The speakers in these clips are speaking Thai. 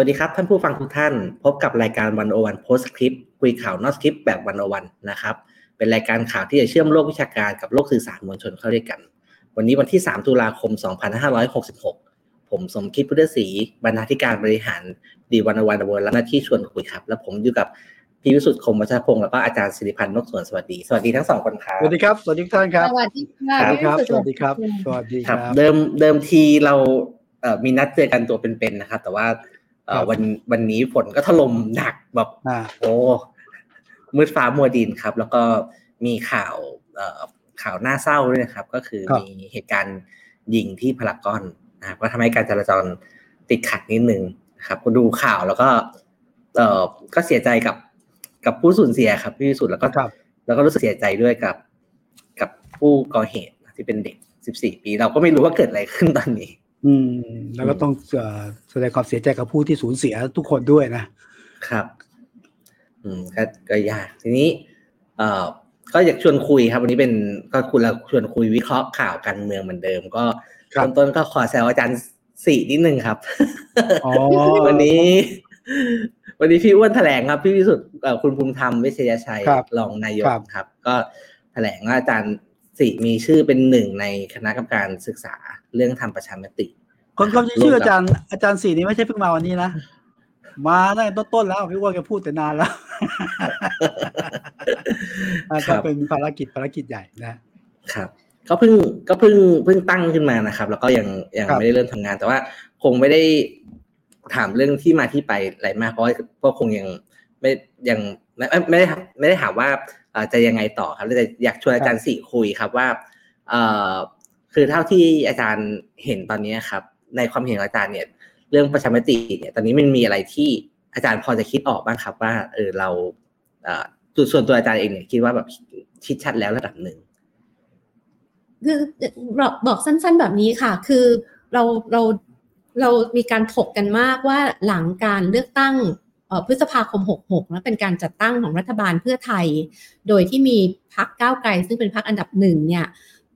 สวัสดีครับท่านผู้ฟังทุกท่าน พบกับรายการ One O One Postscript คุยข่าวนอกสคริปต์แบบ One O One นะครับ เป็นรายการข่าวที่จะเชื่อมโลกวิชาการกับโลกสื่อสารมวลชนเข้าด้วยกัน วันนี้วันที่ 3 ตุลาคม 2566 ผมสมคิดพุทธศรีบรรณาธิการบริหาร The One O One World ทำหน้าที่ชวนคุยครับ และผมอยู่กับพี่วิสุทธิ์คมวัชรพงศ์แล้วก็อาจารย์สิริพรรณนกสวนสวัสดีสวัสดีทั้งสองคนครับสวัสดีครับสวัสดีทุกท่านครับสวัสดีค่ะครับพี่ครับสุทธิ์สวัสดีครับสวัสดีคครัรับบเดิมเดิมทีเราเอ่อมีนัดเจอกันตัวเป็นๆนะครับ แต่ว่าเอ่อครับ วันวันนี้ฝนก็ถล่มหนักแบบอ่าโอ้มืดฟ้ามัวดินครับ แล้วก็มีข่าวเอ่อข่าวน่าเศร้าด้วยนะครับ ก็คือมีเหตุการณ์ยิงที่พารากอนนะครับ ก็ทำให้การจราจรติดขัดนิดนึงนะครับก็ดูข่าวแล้วก็ เอ่อก็เสียใจกับกับผู้สูญเสียครับพี่วิสุทธ์แล้วก็ครับแล้วก็รู้สึกเสียใจด้วยกับ กับผู้ก่อเหตุที่เป็นเด็ก14ปี เราก็ไม่รู้ว่าเกิดอะไรขึ้นตอนนี้ อืม แล้วก็ต้องเอ่อแสดงความเสียใจกับผู้ที่สูญเสียทุกคนด้วยนะครับ อืมก็ก็ยากทีนี้ เอ่อก็อยากชวนคุยครับ วันนี้เป็นก็คุณเราชวนคุยวิเคราะห์ข่าวการเมืองเหมือนเดิม ก็ครับเริ่มต้นก็ขอแซวอาจารย์สี่นิดนึงครับอ๋อวันนี้ วันนี้พี่อ้วนแถลงครับพี่วิสุทธ์เอ่อคุณภูมิธรรมเวชยชัยครับรองนายกครับครับ ก็แถลงว่าอาจารย์สี่มีชื่อเป็นหนึ่งในคณะกรรมการศึกษา เรื่องทำประชามติ คนคนที่ชื่ออาจารย์อาจารย์สี่นี้ไม่ใช่เพิ่งมาวันนี้นะมาตั้งแต่ต้นๆแล้วพี่อ้ว่าแกพูดแต่นานแล้วอ่าครัก็บเป็นภารกิจภารกิจใหญ่นะครับก็เพิ่งก็เพิ่งเพิ่งตั้งขึ้นมานะครับ แล้วก็ยังยังครับไม่ได้เริ่มทำงาน แต่ว่าคงไม่ได้ถามเรื่องที่มาที่ไปอะไรมากเพราะว่าก็คงยังไม่ยังไม่เอ้ยไม่ได้ไม่ได้ถามว่าเอ่อจะยังไงต่อครับแต่อยากชวนอาจารย์สี่คุยครับว่า เอ่อ คือเท่าที่อาจารย์เห็นตอนนี้ครับ ในความเห็นของอาจารย์เนี่ย เรื่องประชามติเนี่ย ตอนนี้มันมีอะไรที่อาจารย์พอจะคิดออกบ้างครับ ว่า เออเราเอ่อตัวส่วนตัวอาจารย์เองเนี่ยคิดว่าแบบคิดชัดแล้วระดับหนึ่งคือบอกบอกสั้น ๆแบบนี้ค่ะ คือเราเราเรามีการถกกันมากว่าหลังการเลือกตั้งอ่อพฤษภาคม 66แล้วเป็นการจัดตั้งของรัฐบาลเพื่อไทย โดยที่มีพักก้าวไกลซึ่งเป็นพักอันดับหนึ่งเนี่ย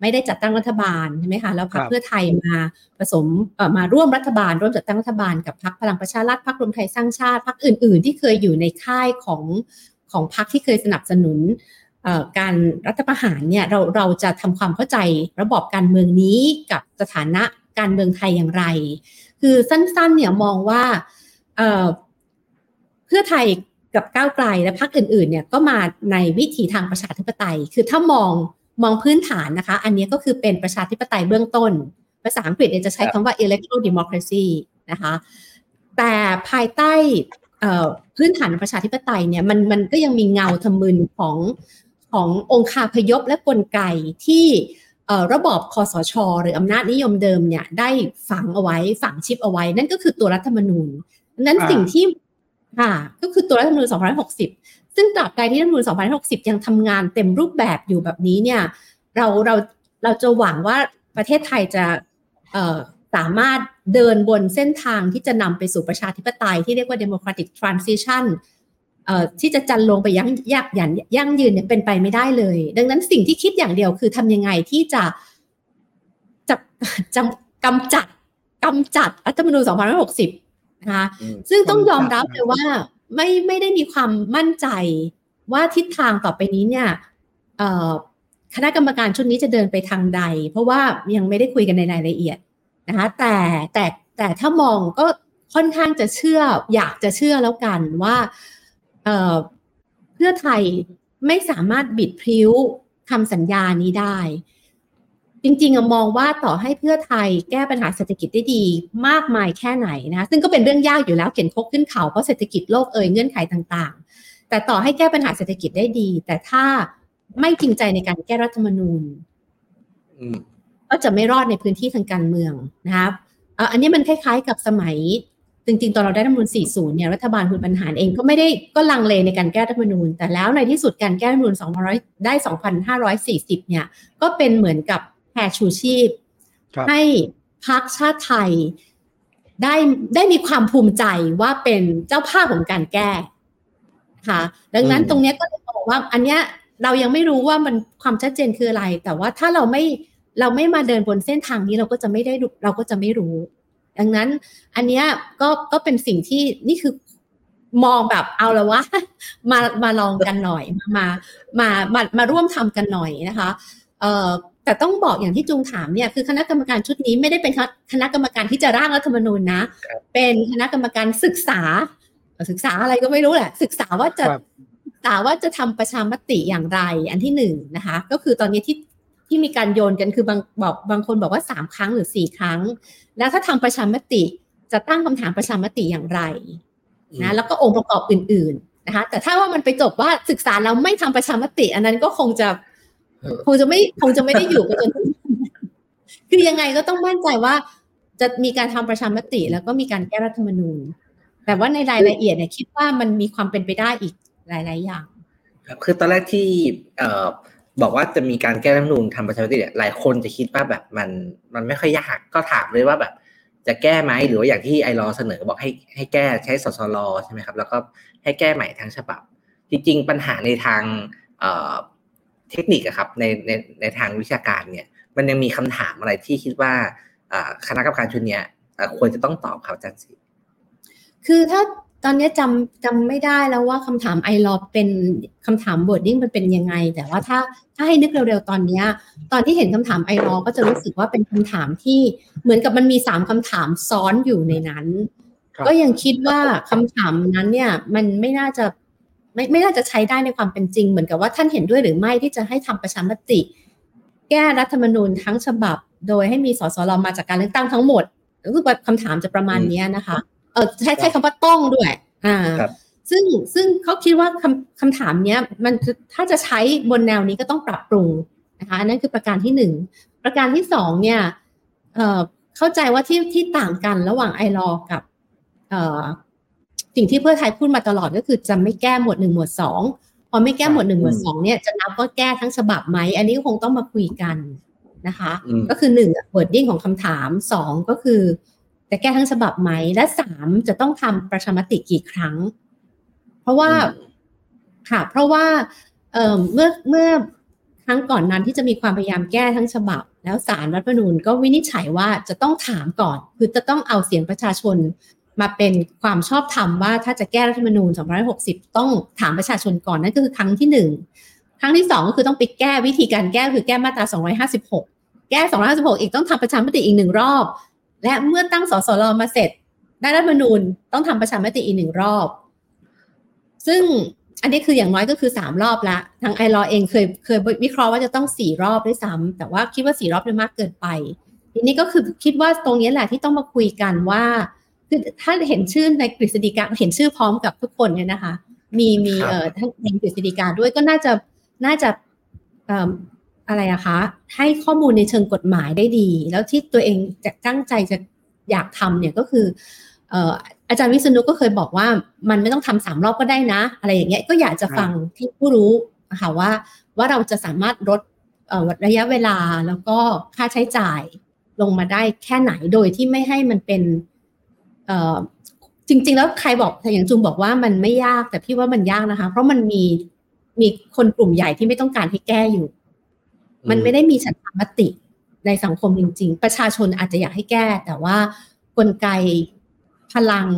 ไม่ได้จัดตั้งรัฐบาลใช่ไหมคะแล้วพรรคครับเพื่อไทยมาผสมเอ่อมาร่วมรัฐบาล ร่วมจัดตั้งรัฐบาลกับพรรคพลังประชารัฐพรรครวมไทยสร้างชาติพรรคอื่น ๆ ที่เคยอยู่ในค่ายของของพรรคที่เคยสนับสนุนเอ่อการรัฐประหารเนี่ยเราเราจะทำความเข้าใจระบอบการเมืองนี้กับสถานะการเมืองไทยอย่างไร คือสั้นๆเนี่ยมองว่าเอ่อเพื่อไทยกับก้าวไกลและพรรคอื่นๆเนี่ยก็มาในวิถีทางประชาธิปไตย คือถ้ามอง มองพื้นฐานนะคะ อันนี้ก็คือเป็นประชาธิปไตยเบื้องต้น ภาษาอังกฤษเนี่ยจะใช้คำว่า electoral democracy นะคะ แต่ภายใต้เอ่อพื้นฐานประชาธิปไตยเนี่ยมันมันก็ยังมีเงาทะมึนของขององค์คาพยพและกลไกที่เอ่อระบอบคอสช หรืออำนาจนิยมเดิมเนี่ยได้ฝังเอาไว้ฝังชิปเอาไว้ นั่นก็คือตัวรัฐธรรมนูญนั้นอ่าสิ่งที่ค่ะก็คือตัวรัฐธรรมนูญ2560 ซึ่งตราบใดที่รัฐมนูญ2560 ยังทำงานเต็มรูปแบบอยู่แบบนี้เนี่ยเราเราเราจะหวังว่าประเทศไทยจะสามารถเดินบนเส้นทางที่จะนำไปสู่ประชาธิปไตยที่เรียกว่า democratic transition ที่จะจันลงไปยั่งยักยันยั่งยืนเนี่ยเป็นไปไม่ได้เลย ดังนั้นสิ่งที่คิดอย่างเดียวคือทำยังไงที่จะจะจะกำจัดกำจัดรัฐธรรมนูญ2560 นะคะซึ่งต้องยอมรับเลยว่า ไม่ไม่ได้มีความมั่นใจว่าทิศทางต่อไปนี้เนี่ยคณะกรรมการชุดนี้จะเดินไปทางใด เพราะว่ายังไม่ได้คุยกันในรายละเอียดนะคะแต่แต่แต่ถ้ามองก็ค่อนข้างจะเชื่ออยากจะเชื่อแล้วกันว่าเอ่อเพื่อไทยไม่สามารถบิดพริ้วคำสัญญานี้ได้ จริงๆอะมองว่าต่อให้เพื่อไทยแก้ปัญหาเศรษฐกิจได้ดีมากมายแค่ไหนนะคะซึ่งก็เป็นเรื่องยากอยู่แล้วเข็นคกขึ้นเขาเพราะเศรษฐกิจโลกเอ่ยเงื่อนไขต่างๆ แต่ต่อให้แก้ปัญหาเศรษฐกิจได้ดี แต่ถ้าไม่จริงใจในการแก้รัฐธรรมนูญอืมก็จะไม่รอดในพื้นที่ทางการเมืองนะครับเอ่ออันนี้มันคล้ายๆกับสมัยจริงๆ ตอนเราได้รัฐธรรมนูญ40 เนี่ย รัฐบาลคุณบรรหารเองก็ไม่ได้ก็ลังเลในการแก้รัฐธรรมนูญ แต่แล้วในที่สุดการแก้รัฐธรรมนูญ200ได้ 2,540 เนี่ย ก็เป็นเหมือนกับ แพรชูชีพครับให้พักชาติไทยได้ได้มีความภูมิใจว่าเป็นเจ้าภาพของการแก้ค่ะดังนั้นอืมตรงเนี้ยก็เลยบอกว่า อันเนี้ยเรายังไม่รู้ว่ามันความชัดเจนคืออะไร แต่ว่าถ้าเราไม่เราไม่มาเดินบนเส้นทางนี้เราก็จะไม่ได้รู้เราก็จะไม่รู้ ดังนั้น อันเนี้ยก็ก็เป็นสิ่งที่นี่คือมองแบบเอาละว่ามามาลองกันหน่อยมามามามาร่วมทำกันหน่อยนะคะ เอ่อ แต่ต้องบอกอย่างที่จุงถามเนี่ยคือคณะกรรมการชุดนี้ไม่ได้เป็นคณะกรรมการที่จะร่างรัฐธรรมนูญนะ เป็นคณะกรรมการศึกษา ศึกษาอะไรก็ไม่รู้แหละ ศึกษาว่าจะศึกษาว่าจะทำประชามติอย่างไร อันที่หนึ่งนะคะ ก็คือตอนนี้ที่ที่มีการโยนกันคือบางบอกบางคนบอกว่าสามครั้งหรือสี่ครั้ง แล้วถ้าทำประชามติจะตั้งคำถามประชามติอย่างไรนะแล้วก็องค์ประกอบอื่น ๆนะคะ แต่ถ้าว่ามันไปจบว่าศึกษาแล้วไม่ทำประชามติ อันนั้นก็คงจะ คงจะไม่คงจะไม่ได้อยู่กันจนคือยังไงก็ต้องมั่นใจว่า จะมีการทำประชามติ แล้วก็มีการแก้รัฐธรรมนูญ แต่ว่าในรายละเอียดเนี่ยคิดว่ามันมีความเป็นไปได้อีกหลาย ๆ อย่างครับคือตอนแรกที่เอ่อบอกว่าจะมีการแก้รัฐธรรมนูญทำประชามติเนี่ยหลายคนจะคิดว่าแบบมันมันไม่ค่อยยากก็ถามเลยว่าแบบ จะแก้ไหมหรือว่าอย่างที่ไอรอเสนอบอกให้ให้แก้ใช้สสรใช่ไหมครับ แล้วก็ให้แก้ใหม่ทั้งฉบับ จริง ๆ ปัญหาในทาง เอ่อเทคนิคอะครับในในในทางวิชาการเนี่ย มันยังมีคำถามอะไรที่คิดว่าคณะกรรมการชุดนี้ควรจะต้องตอบครับอาจารย์สิคือถ้าตอนนี้จำจำไม่ได้แล้วว่าคำถามไอรอเป็นคำถามบทดิ้งมันเป็นยังไง แต่ว่าถ้าถ้าให้นึกเร็วๆตอนเนี้ยตอนที่เห็นคำถามไอรอก็จะรู้สึกว่าเป็นคำถามที่เหมือนกับมันมีสามคำถามซ้อนอยู่ในนั้น ก็ยังคิดว่าคำถามนั้นเนี่ยมันไม่น่าจะ ไม่ไม่น่าจะใช้ได้ในความเป็นจริง เหมือนกับว่าท่านเห็นด้วยหรือไม่ที่จะให้ทำประชามติ แก้รัฐธรรมนูญทั้งฉบับ โดยให้มีสสรมาจากการเลือกตั้งทั้งหมดก็คือคำถามจะประมาณนี้นะคะ เออใช้ใช้คำว่าต้องด้วย อ่าซึ่งซึ่งเขาคิดว่าคำคำถามเนี้ย มันถ้าจะใช้บนแนวนี้ก็ต้องปรับปรุงนะคะอันนั้นคือประการที่หนึ่งประการที่สองเนี่ยเอ่อเข้าใจว่าที่ที่ต่างกันระหว่าง iLaw กับเอ่อ สิ่งที่เพื่อไทยพูดมาตลอดก็คือจะไม่แก้หมวดหนึ่งหมวดสองพอไม่แก้หมวดหนึ่งหมวดสองเนี่ยจะนับว่าแก้ทั้งฉบับไหมอันนี้ก็คงต้องมาคุยกันนะคะ ก็คือหนึ่ง wording ของคำถามสองก็คือ จะแก้ทั้งฉบับไหมและสามจะต้องทำประชามติกี่ครั้ง เพราะว่าค่ะ เพราะว่าเอ่อเมื่อเมื่อครั้งก่อนนั้นที่จะมีความพยายามแก้ทั้งฉบับ แล้วสารรัฐธรรมนูญก็วินิจฉัยว่าจะต้องถามก่อน คือจะต้องเอาเสียงประชาชน มาเป็นความชอบธรรมว่าถ้าจะแก้รัฐธรรมนูญ 260 ต้องถามประชาชนก่อนนั่นก็คือครั้งที่หนึ่งครั้งที่สองก็คือต้องไปแก้วิธีการแก้คือแก้มาตรา 256 แก้ 256 อีกต้องทำประชามติอีกหนึ่งรอบ และเมื่อตั้งสสรมาเสร็จ ได้รัฐธรรมนูญต้องทำประชามติอีกหนึ่งรอบ ซึ่งอันนี้คืออย่างน้อยก็คือสามรอบละทางไอรอเองเคยเคยวิเคราะห์ว่าจะต้องสี่รอบด้วยซ้ำแต่ว่าคิดว่าสี่รอบเป็นมากเกินไป ทีนี้ก็คือคิดว่าตรงนี้แหละที่ต้องมาคุยกันว่า คือถ้าเห็นชื่อในกฤษฎีกาเห็นชื่อพร้อมกับทุกคนเนี่ยนะคะ มีมีเอ่อทั้งในกฤษฎีกาด้วยก็น่าจะน่าจะอะไรอะคะ ให้ข้อมูลในเชิงกฎหมายได้ดี แล้วที่ตัวเองจะตั้งใจจะอยากทำเนี่ยก็คืออาจารย์วิษณุก็เคยบอกว่ามันไม่ต้องทำสามรอบก็ได้นะ อะไรอย่างเงี้ยก็อยากจะฟังที่ผู้รู้ค่ะว่าว่าเราจะสามารถลดระยะเวลาแล้วก็ค่าใช้จ่ายลงมาได้แค่ไหนโดยที่ไม่ให้มันเป็น จริง ๆ แล้วใครบอกอย่างจุงบอกว่ามันไม่ยากแต่พี่ว่ามันยากนะคะ เพราะมันมีมีคนกลุ่มใหญ่ที่ไม่ต้องการให้แก้อยู่ มันไม่ได้มีฉันทามติในสังคมจริง ๆ ประชาชนอาจจะอยากให้แก้ แต่ว่ากลไกพลัง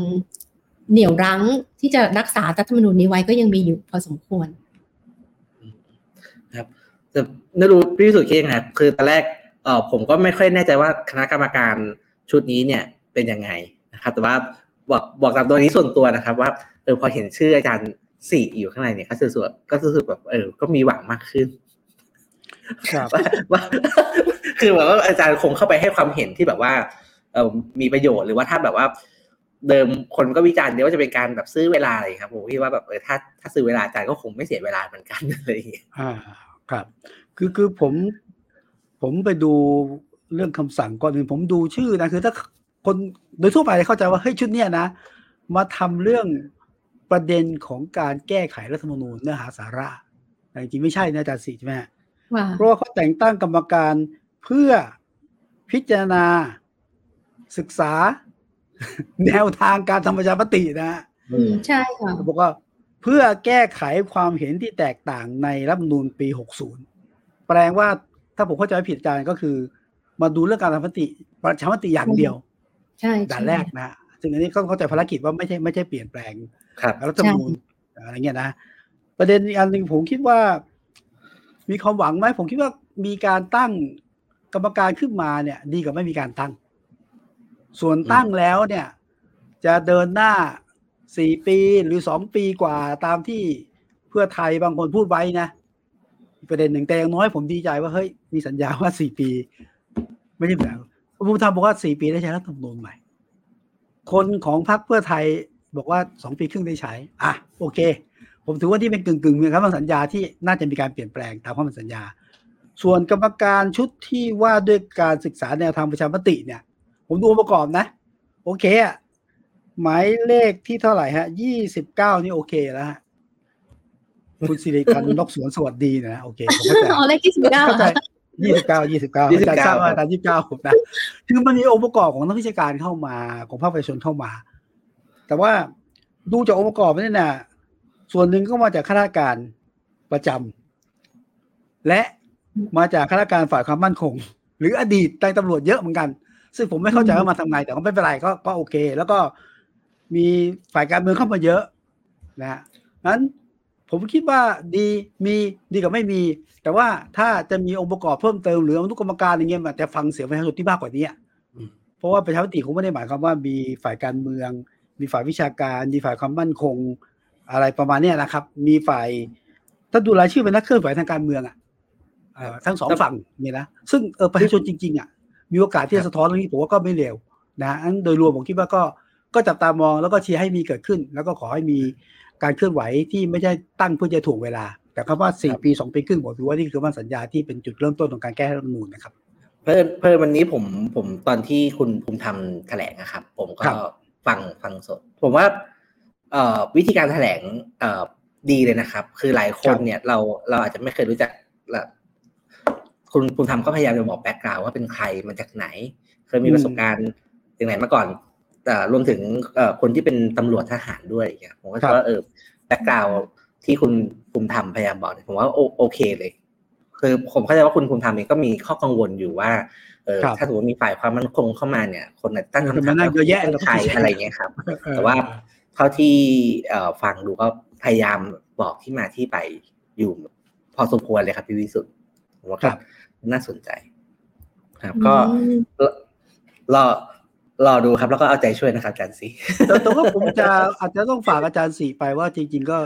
เหนี่ยวรั้งที่จะรักษารัฐธรรมนูญนี้ไว้ก็ยังมีอยู่พอสมควร ครับแต่ไม่รู้พี่สุดคิดยังไงคือตอนแรกเออผมก็ไม่ค่อยแน่ใจว่าคณะกรรมการชุดนี้เนี่ยเป็นยังไง นะครับ แต่ว่าบอกบอกตามตัวนี้ส่วนตัวนะครับ ว่าเออพอเห็นชื่ออาจารย์สี่อยู่ข้างในเนี่ยก็รู้สึกก็รู้สึกแบบเออก็มีหวังมากขึ้นครับว่าคือแบบว่าอาจารย์คงเข้าไปให้ความเห็นที่แบบว่าเออมีประโยชน์หรือว่าถ้าแบบว่า เดิมคนก็วิจารณ์เดียวว่าจะเป็นการแบบซื้อเวลาอะไรครับผมคิดว่าแบบเออถ้าถ้าซื้อเวลาอาจารย์ก็คงไม่เสียเวลาเหมือนกันเลยอ่าครับ คือคือผม ผมไปดูเรื่องคำสั่งก่อนหนึ่งผมดูชื่อนะคือถ้า คนโดยทั่วไปเข้าใจว่าเฮ้ยชุดเนี้ยนะ มาทำเรื่องประเด็นของการแก้ไขรัฐธรรมนูญเนื้อหาสาระแต่จริงไม่ใช่นะอาจารย์สิใช่ไหมเพราะว่าเขาแต่งตั้งกรรมการเพื่อพิจารณาศึกษา แนวทางการทำประชามตินะใช่ค่ะบอกว่าเพื่อแก้ไขความเห็นที่แตกต่างในรัฐมนูลปี 60 แปลว่าถ้าผมเข้าใจผิดอาจารย์ก็คือ มาดูเรื่องการทำมติประชามติอย่างเดียว ใช่ด่านแรกนะฮะซึ่งอันนี้ก็เข้าใจภารกิจว่าไม่ใช่ไม่ใช่เปลี่ยนแปลงครับรัฐธรรมนูญอะไรเงี้ยนะ ประเด็นอีกอันหนึ่งผมคิดว่า มีความหวังไหมผมคิดว่ามีการตั้งกรรมการขึ้นมาเนี่ย ดีกว่าไม่มีการตั้ง ส่วนตั้งแล้วเนี่ย จะเดินหน้าสี่ปีหรือสองปีกว่าตามที่เพื่อไทยบางคนพูดไว้นะประเด็นหนึ่งแต่อย่างน้อยผมดีใจว่าเฮ้ยมีสัญญาว่าสี่ปี ไม่ใช่แบบ ภูมิธรรมบอกว่าสี่ปีได้ใช้รัฐธรรมนูญใหม่ คนของพรรคเพื่อไทยบอกว่าสองปีครึ่งได้ใช้ อะโอเค ผมถือว่าที่เป็นกึ่งกึ่งๆมีคำสัญญาที่น่าจะมีการเปลี่ยนแปลงตามคำสัญญา ส่วนกรรมการชุดที่ว่าด้วยการศึกษาแนวทางประชามติเนี่ย ผมดูองค์ประกอบนะ โอเคอะหมายเลขที่เท่าไหร่ฮะยี่สิบเก้านี่โอเคแล้วฮะคุณสิริกันนกสวนสวัสดีนะโอเคผมเข้าใจอ๋อเลขที่สิบเก้าเข้าใจ ยี่สิบเก้ายี่สิบเก้าอาจารย์ทราบว่าอาจารย์ยี่สิบเก้าผมนะคือมันมีองค์ประกอบของนักวิชาการเข้ามาของภาคประชาชนเข้ามา แต่ว่าดูจากองค์ประกอบนี่นะส่วนหนึ่งก็มาจากข้าราชการประจำและมาจากข้าราชการฝ่ายความมั่นคง หรืออดีตในตำรวจเยอะเหมือนกัน ซึ่งผมไม่เข้าใจว่ามาทำไงแต่ก็ไม่เป็นไรก็ก็โอเค แล้วก็มีฝ่ายการเมืองเข้ามาเยอะ นะฮะนั้น ผมคิดว่าดีมีดีกับไม่มี แต่ว่าถ้าจะมีองค์ประกอบเพิ่มเติมหรืออนุกรรมการอย่างเงี้ยมันจะฟังเสียงประชาชนที่มากกว่านี้อะอืมเพราะว่าประชามติคงไม่ได้หมายความว่ามีฝ่ายการเมือง มีฝ่ายวิชาการ มีฝ่ายความมั่นคง อะไรประมาณเนี้ยนะครับ มีฝ่ายถ้าดูรายชื่อเป็นนักเคลื่อนไหวทางการเมืองอะเอ่อทั้งสองฝั่งเนี่ยนะซึ่งเออประชาชนจริง ๆอะมีโอกาสที่จะสะท้อนเรื่องนี้ผมว่าก็ไม่เลวนะอันโดยรวมผมคิดว่าก็ก็จับตามองแล้วก็เชียร์ให้มีเกิดขึ้น แล้วก็ขอให้มี การเคลื่อนไหวที่ไม่ใช่ตั้งเพื่อจะถ่วงเวลา แต่คำว่าสี่ปีสองปีครึ่งผมถือว่านี่คือว่าสัญญาที่เป็นจุดเริ่มต้นของการแก้รัฐธรรมนูญนะครับ เพิ่มเพิ่มวันนี้ผมผมตอนที่คุณภูมิธรรมแถลงนะครับ ผมก็ครับฟังฟังสด ผมว่าเอ่อวิธีการแถลงเอ่อดีเลยนะครับ คือหลายคนเนี่ยเราเราอาจจะไม่เคยรู้จักละคุณภูมิธรรมก็พยายามจะบอกแบ็กกราวว่าเป็นใครมาจากไหน เคยมีประสบการณ์อย่างไหนมาก่อนแต่ รวมถึงเอ่อคนที่เป็นตำรวจทหารด้วยอย่างเงี้ยผมก็คิดว่าเออแบ็กกราวที่คุณภูมิธรรมพยายามบอกเนี่ยผมว่าโอโอเคเลย คือผมเข้าใจว่าคุณภูมิธรรมเองก็มีข้อกังวลอยู่ว่าเออครับถ้าสมมติมีฝ่ายความมั่นคงเข้ามาเนี่ย คนอาจจะตั้งคำถามมันน่าเยอะแยะเป็นใครอะไรเงี้ยครับเออแต่ว่าเท่าที่เอ่อฟังดูก็พยายามบอกที่มาที่ไปอยู่ พอสมควรเลยครับพี่วิสุทธ์ผมว่าครัก็บน่าสนใจ ครับ ก็อืมรอ รอดูครับ แล้วก็เอาใจช่วยนะครับอาจารย์สีแต่ต่ว่าผมจะอาจจะต้องฝากอาจารย์สีไปว่าจริง ๆ ก็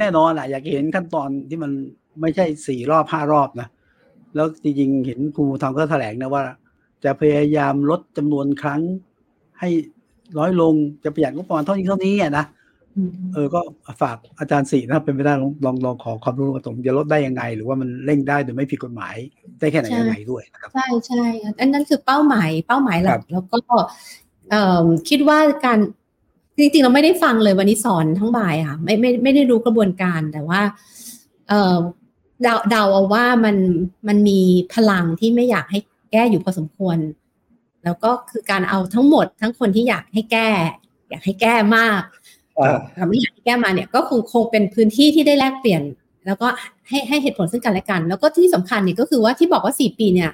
แน่นอนแหละอยากเห็นขั้นตอนที่มันไม่ใช่สี่รอบห้ารอบนะแล้วจริงๆเห็นครูทำก็แถลงนะว่า จะพยายามลดจำนวนครั้งให้น้อยลงจะประหยัดงบประมาณเท่านี้เท่านี้อะนะ เออก็ฝากอาจารย์สี่นะครับเป็นไปได้ลองลองลองขอความรู้กับผมจะลดได้ยังไง หรือว่ามันเร่งได้โดยไม่ผิดกฎหมาย ได้แค่ไหนใช่ยังไงด้วยนะครับ ใช่ใช่อันนั้นคือเป้าหมายเป้าหมายหลัครักบแล้วก็เอ่อคิดว่าการจริงๆเราไม่ได้ฟังเลยวันนี้สอนทั้งบ่ายค่ะ ไม่ไม่ไม่ได้รู้กระบวนการแต่ว่า เอ่อเดาเดาเอาว่ามันมันมีพลังที่ไม่อยากให้แก้อยู่พอสมควร แล้วก็คือการเอาทั้งหมดทั้งคนที่อยากให้แก้ อยากให้แก้มากเรา ไม่อยากให้แก้มาเนี่ยก็คงคงเป็นพื้นที่ที่ได้แลกเปลี่ยน แล้วก็ให้ให้เหตุผลซึ่งกันและกัน แล้วก็ที่สำคัญเนี่ยก็คือว่าที่บอกว่าสี่ปีเนี่ย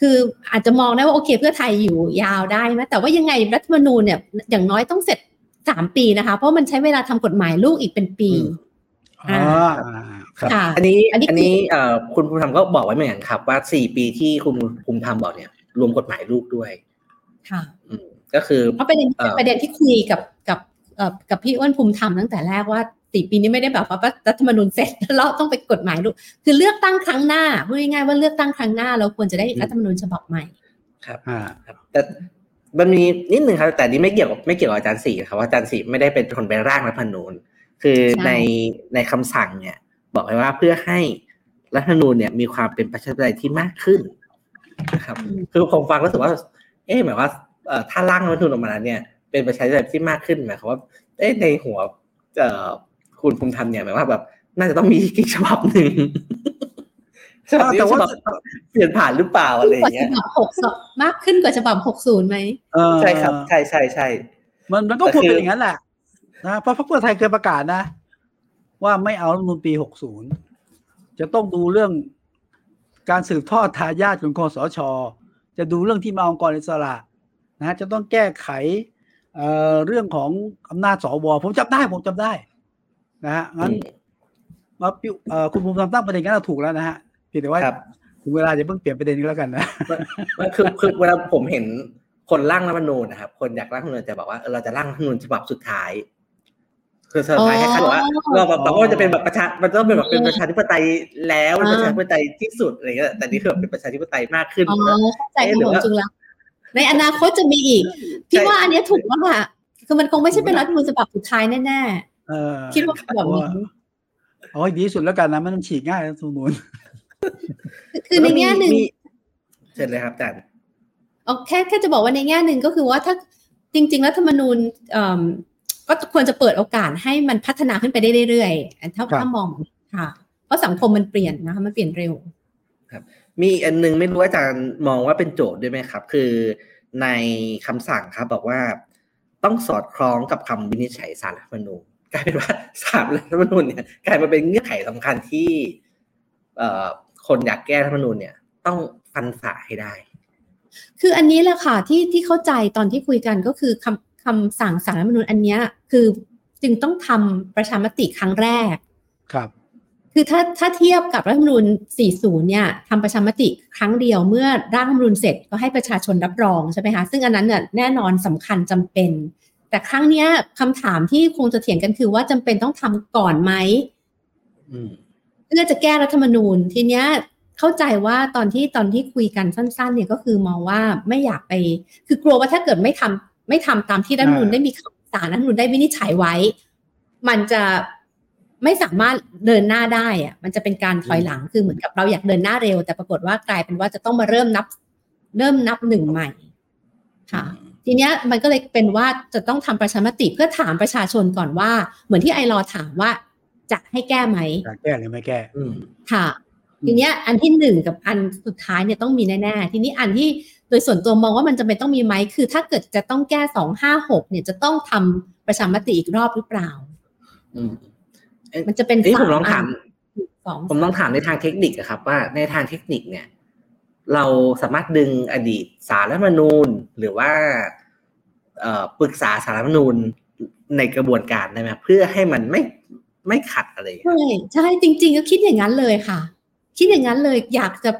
คืออาจจะมองได้ว่าโอเค เพื่อไทยอยู่ยาวได้ไหมแต่ว่ายังไงรัฐธรรมนูญเนี่ยอย่างน้อยต้องเสร็จสามปีนะคะ เพราะมันใช้เวลาทำกฎหมายลูกอีกเป็นปีอืมอ่าอ่าครับค่ะอันนี้อันนี้อันนี้เอ่อคุณภูมิธรรมก็บอกไว้เหมือนกันครับ ว่าสี่ปีที่คุณภูมิธรรมบอกเนี่ย รวมกฎหมายลูกด้วย ค่ะอืมก็คือเพราะประเด็นเอ่อประเด็นที่คุยกับ กับเอ่อกับพี่อ้วนภูมิธรรมตั้งแต่แรกว่าสี่ปีนี้ไม่ได้แบบว่ารัฐธรรมนูญเสร็จแล้วเราต้องไปกฎหมายลูกคือเลือกตั้งครั้งหน้าพูดง่ายๆว่าเลือกตั้งครั้งหน้า เราควรจะได้รัฐธรรมนูญฉบับใหม่ครับอ่าครับแต่มันมีนิดหนึ่งครับ แต่นี่ไม่เกี่ยวกับไม่เกี่ยวกับอาจารย์สี่ครับว่าอาจารย์สี่ไม่ได้เป็นคนไปร่างรัฐธรรมนูญ คือใช่ในในคำสั่งเนี่ย บอกไว้ว่าเพื่อให้รัฐธรรมนูญเนี่ยมีความเป็นประชาธิปไตยที่มากขึ้นนะครับ คือผมฟังแล้วรู้สึกว่า เอ๊ะหมายว่าเอ่อถ้าร่างรัฐธรรมนูญออกมาแล้วเนี่ย เป็นประชาธิปไตยที่มากขึ้นหมายความว่าเอ๊ะในหัวเอ่อคุณภูมิธรรมเนี่ยหมายว่าแบบ น่าจะต้องมีอีกฉบับหนึ่งฉบับนี้แต่ว่าฉบับเปลี่ยนผ่านหรือเปล่าอะไรอย่างกเงี้ว่ายฉบับหกสมากขึ้นกว่าฉบับหกศูนย์ไหมเออใช่ครับ ใช่ใช่ใช่มันมันก็แต่ควรคือเป็นอย่างนั้นแหละนะเพราะพรรคเพื่อไทยเคยประกาศนะ ว่าไม่เอารัฐธรรมนูลปี60จะต้องดูเรื่องการสืบทอดทายาทของคอสช จะดูเรื่องที่มาองค์กรอิสระนะจะต้องแก้ไข เอ่อเรื่องของอำนาจสวผมจำได้ผมจำได้ นะฮะงั้นมาปิวเอ่อคุณภูมิธรรมตั้งประเด็นกันเราถูกแล้วนะฮะเพียงแต่ว่าครับถึงเวลาจะเพิ่งเปลี่ยนประเด็นนี้แล้วกันนะมันคือคือเวลาผมเห็นคนร่างรัฐธรรมนูญนะครับ คนอยากร่างรัฐธรรมนูญจะบอกว่าเออเราจะร่างรัฐธรรมนูญฉบับสุดท้าย คือสุดท้ายคล้ายๆว่าเราแบบแบบว่าจะเป็นแบบประชา มันต้องเป็นแบบเป็นประชาธิปไตยแล้วประชาธิปไตยที่สุดอะไรเงี้ยแต่นี่คือแบบเป็นประชาธิปไตยมากขึ้นอ๋อเข้าใจคุณหมอจุงแล้ว ในอนาคตจะมีอีก พี่ว่าอันเนี้ยถูกแล้วค่ะคือมันคงไม่ใช่เป็นรัฐธรรมนูญฉบับสุดท้ายแน่เออๆคิดว่าแบบนี้เอาให้ดีที่สุดแล้วกันนะไม่ต้องฉีกง่ายนะสมุนคือในแง่หนึ่งมีเชิญเลยครับอาจารย์เอาแค่แค่จะบอกว่าในแง่หนึ่งก็คือว่าถ้าจริง ๆ รัฐธรรมนูญเอิ่มก็ควรจะเปิดโอกาสให้มันพัฒนาขึ้นไปได้เรื่อยๆถ้าครับถ้ามองค่ะ เพราะสังคมมันเปลี่ยนนะคะมันเปลี่ยนเร็วมีอี กอันหนึงไม่รู้ว่าอาจารย์มองว่าเป็นโจทย์ด้วยไหมครับ คือในคำสั่งครับบอกว่าต้องสอดคล้องกับคำวินิจฉัยสารรัฐธรรมนูญกลายเป็นว่าสารรัฐธรรมนูญเนี่ยกลายมาเป็นเงื่อนไขสำคัญที่เอ่อคนอยากแก้รัฐธรรมนูญเนี่ย ต้องฟันฝ่าให้ได้ คืออันนี้แหละค่ะที่ที่เข้าใจตอนที่คุยกันก็คือคำคำสั่งสารรัฐธรรมนูญอันเนี้ยคือจึงต้องทำประชามติครั้งแรกครับ คือถ้าถ้าเทียบกับรัฐธรรมนูญ 40 เนี่ยทำประชามติครั้งเดียวเมื่อร่างรัฐธรรมนูญเสร็จก็ให้ประชาชนรับรองใช่ไหมคะซึ่งอันนั้นเนี่ยแน่นอนสำคัญจำเป็น แต่ครั้งเนี้ยคำถามที่คงจะเถียงกันคือว่าจำเป็นต้องทำก่อนไหมอืมเพื่อจะแก้รัฐธรรมนูญทีเนี้ยเข้าใจว่าตอนที่ตอนที่คุยกันสั้น ๆ เนี่ยก็คือมองว่าไม่อยากไป คือกลัวว่าถ้าเกิดไม่ทำไม่ทำตามที่รัฐธรรมนูญอ่าได้มีคำสารรัฐธรรมนูญได้วินิจฉัยไว้ มันจะ ไม่สามารถเดินหน้าได้อะมันจะเป็นการถอยหลังคือเหมือนกับเราอยากเดินหน้าเร็ว แต่ปรากฏว่ากลายเป็นว่าจะต้องมาเริ่มนับ เริ่มนับหนึ่งใหม่ค่ะ ทีเนี้ยมันก็เลยเป็นว่าจะต้องทำประชามติเพื่อถามประชาชนก่อนว่า เหมือนที่ไอรอว์ถามว่าจะให้แก้ไหมอยากแก้หรือไม่แก้อืมค่ะ ทีเนี้ยอันที่หนึ่งกับอันสุดท้ายเนี่ยต้องมีแน่ๆทีนี้อันที่โดยส่วนตัวมองว่ามันจะเป็นต้องมีไหมคือ ถ้าเกิดจะต้องแก้สองห้าหกเนี่ยจะต้องทำประชามติอีกรอบหรือเปล่าอื มมันจะเป็นนี่ผมสลองถามสองผมต้องถามในทางเทคนิคอะครับ ว่าในทางเทคนิคเนี่ย เราสามารถดึงอดีตสารรัฐธรรมนูญ หรือว่าเอ่อปรึกษาสารรัฐธรรมนูญในกระบวนการได้ไหมเพื่อให้มันไม่ไม่ขัดอะไรอย่างเงี้ยใช่ใช่จริง ๆ ก็คิดอย่างนั้นเลยค่ะ คิดอย่างนั้นเลยอยากจะ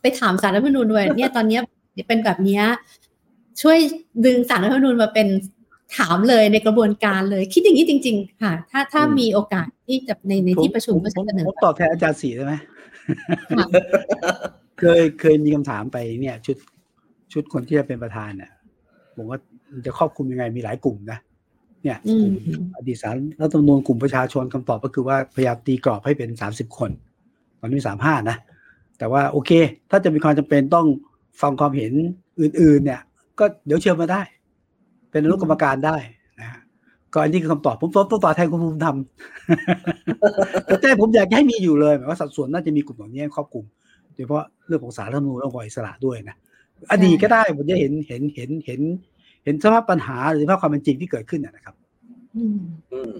ไปถามสารรัฐธรรมนูญด้วยเนี่ยตอนเนี้ยเป็นแบบเนี้ยช่วยดึงสารรัฐธรรมนูญมาเป็น ถามเลยในกระบวนการเลย คิดอย่างนี้จริง ๆ ค่ะ ถ้าถ้ามีโอกาสที่จะในในที่ประชุมก็ผจะมเสนอผมตอบแทนอาจารย์สีได้ไหมค่ะเคยเคยมีคำถามไปเนี่ย ชุดชุดคนที่จะเป็นประธานเนี่ยผมว่ามันจะครอบคลุมยังไงมีหลายกลุ่มนะเนี่ยอืมกลุ่มอดีตสารรัฐธรรมนูญกลุ่มประชาชนคำตอบก็คือว่าพยายามตีกรอบให้เป็นสามสิบคน ตอนนี้สามห้านะ แต่ว่าโอเค ถ้าจะมีความจำเป็นต้องฟังความเห็นอื่น ๆ เนี่ย ก็เดี๋ยวเชิญมาได้ เป็นอนุกรรมการได้นะฮะก็อันนี้คือคำตอบผมต้องตอบแทนคุณภูมิธรรมแต่ใจผมอยากให้มีอยู่เลยหมายว่าสัดส่วนน่าจะมีกลุ่มเหล่านี้ครอบคลุมโดยเฉพาะเรื่องของสารรัฐธรรมนูญและองค์กรอิสระด้วยนะอดีตก็ได้ผมจะเห็นเห็นเห็นเห็น เห็นสภาพปัญหาหรือสภาพความเป็นจริงที่เกิดขึ้นนะนะครับอืมอืม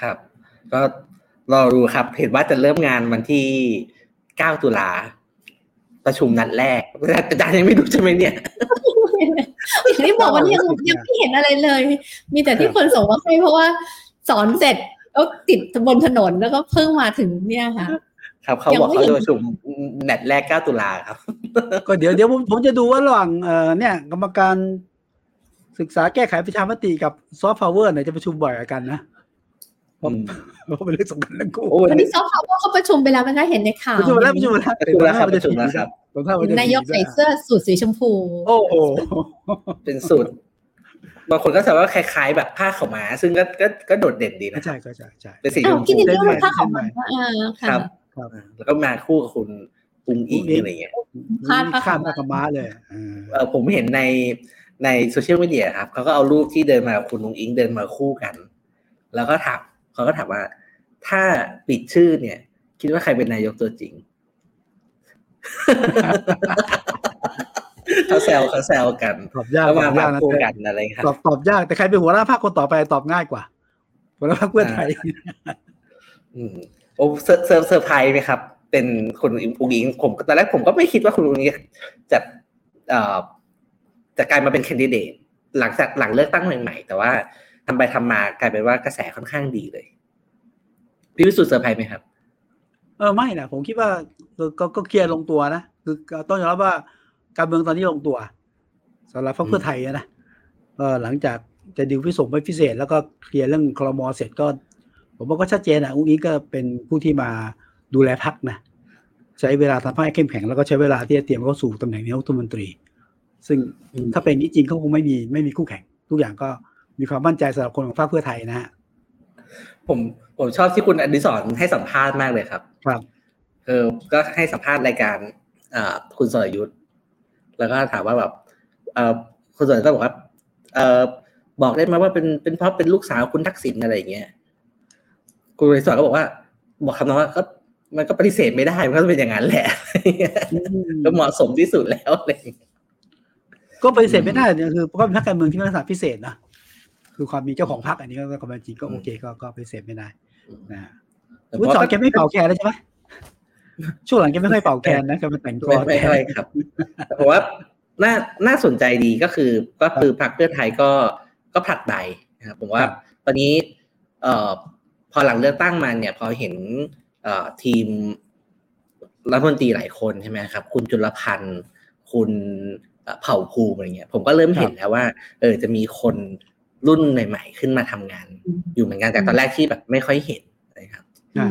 ครับ ก็รอดูครับ เห็นว่าจะเริ่มงานวันที่เก้าตุลาประชุมนัดแรกอาจารย์ยังไม่ดูใช่ไหมเนี่ย อย่างที่บอกว่ายังยังไม่เห็นอะไรเลย มีแต่ที่คนส่งมาให้เพราะว่าสอนเสร็จก็ติดบนถนนแล้วก็เพิ่งมาถึงเนี่ยค่ะ ครับเขายังบอกไม่เขาเห็นจะประชุมนัดแรกเก้าตุลาครับ ก็เดี๋ยวเดี๋ยวผมผมจะดูว่าระหว่างเอ่อเนี่ย กรรมการศึกษาแก้ไขประชามติกับซอฟต์พาวเวอร์ไหนจะประชุมบ่อยกว่ากันนะ เพราะอืมเพราะเป็นเรื่องสำคัญทั้งคู่โอ้วันนี้ซอฟต์พาวเวอร์เขาประชุมไปแล้วไหมคะเห็นในข่าวประชุมแล้วประชุมแล้วประชุมแล้วครับประชุมแล้วครับผมถ้าวันจะนายกใส่เสื้อสูทสีชมพู โอ้โหเป็นสูทบางคนก็จะว่าคล้ายๆแบบผ้าขาวม้า ซึ่งก็ก็ก็โดดเด่นดีนะใช่ก็ใช่ใช่เป็นสีชอ้าวมคิดพูอย่างนี้ว่าเส้นใหม่ผ้าขาวม้าเส้นใหม่อ่าครัค่ะบครับแล้วก็มาคู่กับคุณอุงอิงอะไรเงี้ยพาดผ้าข้ามขาวม้าผ้าขาวม้าเลยเออเออผมเห็นในในโซเชียลมีเดียครับเขาก็เอารูปที่เดินมากับคุณอุงอิงเดินมาคู่กัน แล้วก็ถาม เขาก็ถามว่า ถ้าปิดชื่อเนี่ย คิดว่าใครเป็นนายกตัวจริงเขาแซวเขาแซวกันตอบยากแล้วตมาอบแบยากบนะคู่แต่กันอะไรครับตอบตอบยากแต่ใครเป็นหัวหน้าภาคคนต่อไปตอบง่ายกว่าหัวหน้าภาคเพื่อไทยอืมโอ้เซอร์เซอร์เซอร์ไพรส์ไหมครับ เป็นคุณอุงอิงผมตอนแรกผมก็ไม่คิดว่าคุณอุงอิงจะเอ่อจะกลายมาเป็นแคนดิเดตหลังจากหลังเลือกตั้งใหม่ๆแต่ว่า ทำไปทำมากลายเป็นว่ากระแสค่อนข้างดีเลย พี่วิสุทธ์เซอร์ไพรส์ไหมครับ เออไม่นะผมคิดว่าก็ก็เคลียร์ลงตัวนะคือต้องยอมรับว่าการเมืองตอนนี้ลงตัวสำหรับพรรคเพื่อไทยนะเออหลังจากจะดิวพิสมไปพิเศษ แล้วก็เคลียร์เรื่องคลมอเสร็จก็ ผมว่าก็ชัดเจนอะอุ้งอิงก็เป็นผู้ที่มาดูแลพรรคนะใช้เวลาทำให้เข้มแข็งแล้วก็ใช้เวลาที่จะเตรียมเข้าสู่ตำแหน่งนายกรัฐมนตรี ซึ่งถ้าเป็นจริงเขาคงไม่มีไม่มีคู่แข่ง ทุกอย่างก็ มีความมั่นใจสำหรับคนของพรรคเพื่อไทยนะฮะผมผมชอบที่คุณอดิศรให้สัมภาษณ์มากเลยครับ ครับเออก็ให้สัมภาษณ์รายการอ่าคุณสรยุทธ์แล้วก็ถามว่าแบบเออคุณสรยุทธ์ก็บอกว่าเออบอกได้ไหมว่าเป็นเป็นเพราะเป็นลูกสาวคุณทักษิณอะไรอย่างเงี้ยคุณอดิศรก็บอกว่า บอกคำนั้นว่าก็มันก็ปฏิเสธไม่ได้มันก็เป็นอย่างนั้นแหละก็เหมาะสมที่สุดแล้วอะไรอย่างเลยก็ปฏิเสธไม่ได้เนี่ยคือก็เป็นพรรคการเมืองที่มีลักษณะพิเศษนะ คือความมีเจ้าของพรรคอันนี้ก็ความเป็นจริงก็โอเคก็ก็ปฏิเสธไม่ได้นะวุฒิสอนแกไม่เป่าแคนแล้วใช่ไหมช่วงหลังแกไม่ค่อยเป่าแคนนะแกเป็นแต่งกรไม่อนไม่อะไรครับแต่ผมว่าน่าน่าสนใจดีก็คือก็คือพรรคเพื่อไทยก็ก็ผลักใบนะครับผมว่าตอนนี้เอ่อพอหลังเลือกตั้งมาเนี่ย พอเห็นเอ่อทีมรัฐมนตรีหลายคนใช่ไหมครับ คุณจุลพันธ์ คุณเผ่าภูมิอะไรเงี้ย ผมก็เริ่มเห็นแล้วว่า เออจะมีคน รุ่นใหม่ ๆ ขึ้นมาทำงาน อยู่เหมือนกันจากตอนแรกที่แบบไม่ค่อยเห็นนะครับ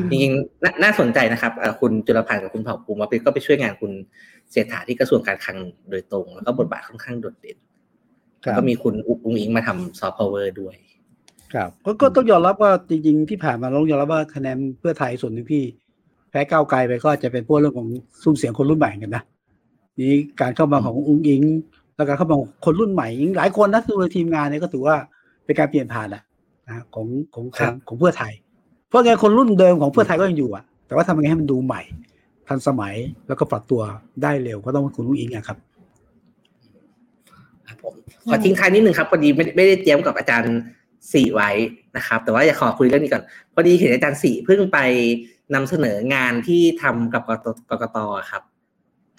จริงๆน่าสนใจนะครับคุณจุลพันธ์กับคุณเผ่าภูมิมาก็ไปช่วยงานคุณเศรษฐาที่กระทรวงการคลังโดยตรง แล้วก็บทบาทค่อนข้างโดดเด่นก็มีคุณอุ้งอิงมาทำซอฟต์พาวเวอร์ด้วย ครับ ก็ต้องยอมรับว่าจริงๆ ที่ผ่านมาเราต้องยอมรับว่าคะแนนเพื่อไทยส่วนหนึ่งที่แพ้ก้าวไกลไปก็จะเป็นพวกเรื่องของซุ้มเสียงคนรุ่นใหม่กันนะนี่การเข้ามาของอุ้งอิง แล้วการเข้ามาของคนรุ่นใหม่หลายคนนะคือทีมงานเนี่ยก็ถือว่า เป็นการเปลี่ยนผ่านนะของของของเพื่อไทย เพราะไงคนรุ่นเดิมของเพื่อไทยก็ยังอยู่อะแต่ว่าทำยังไงให้มันดูใหม่ ทันสมัยแล้วก็ปรับตัวได้เร็วก็ต้องคุณอุ้งอิงนะครับครับผมขอทิ้งท้ายนิดนึงครับพอดีไม่ไม่ได้เตรียมกับอาจารย์สี่ไว้นะครับ แต่ว่าอยากขอคุยเรื่องนี้ก่อนพอดีเห็นอาจารย์สี่เพิ่งไปนำเสนองานที่ทำกับกกตครับ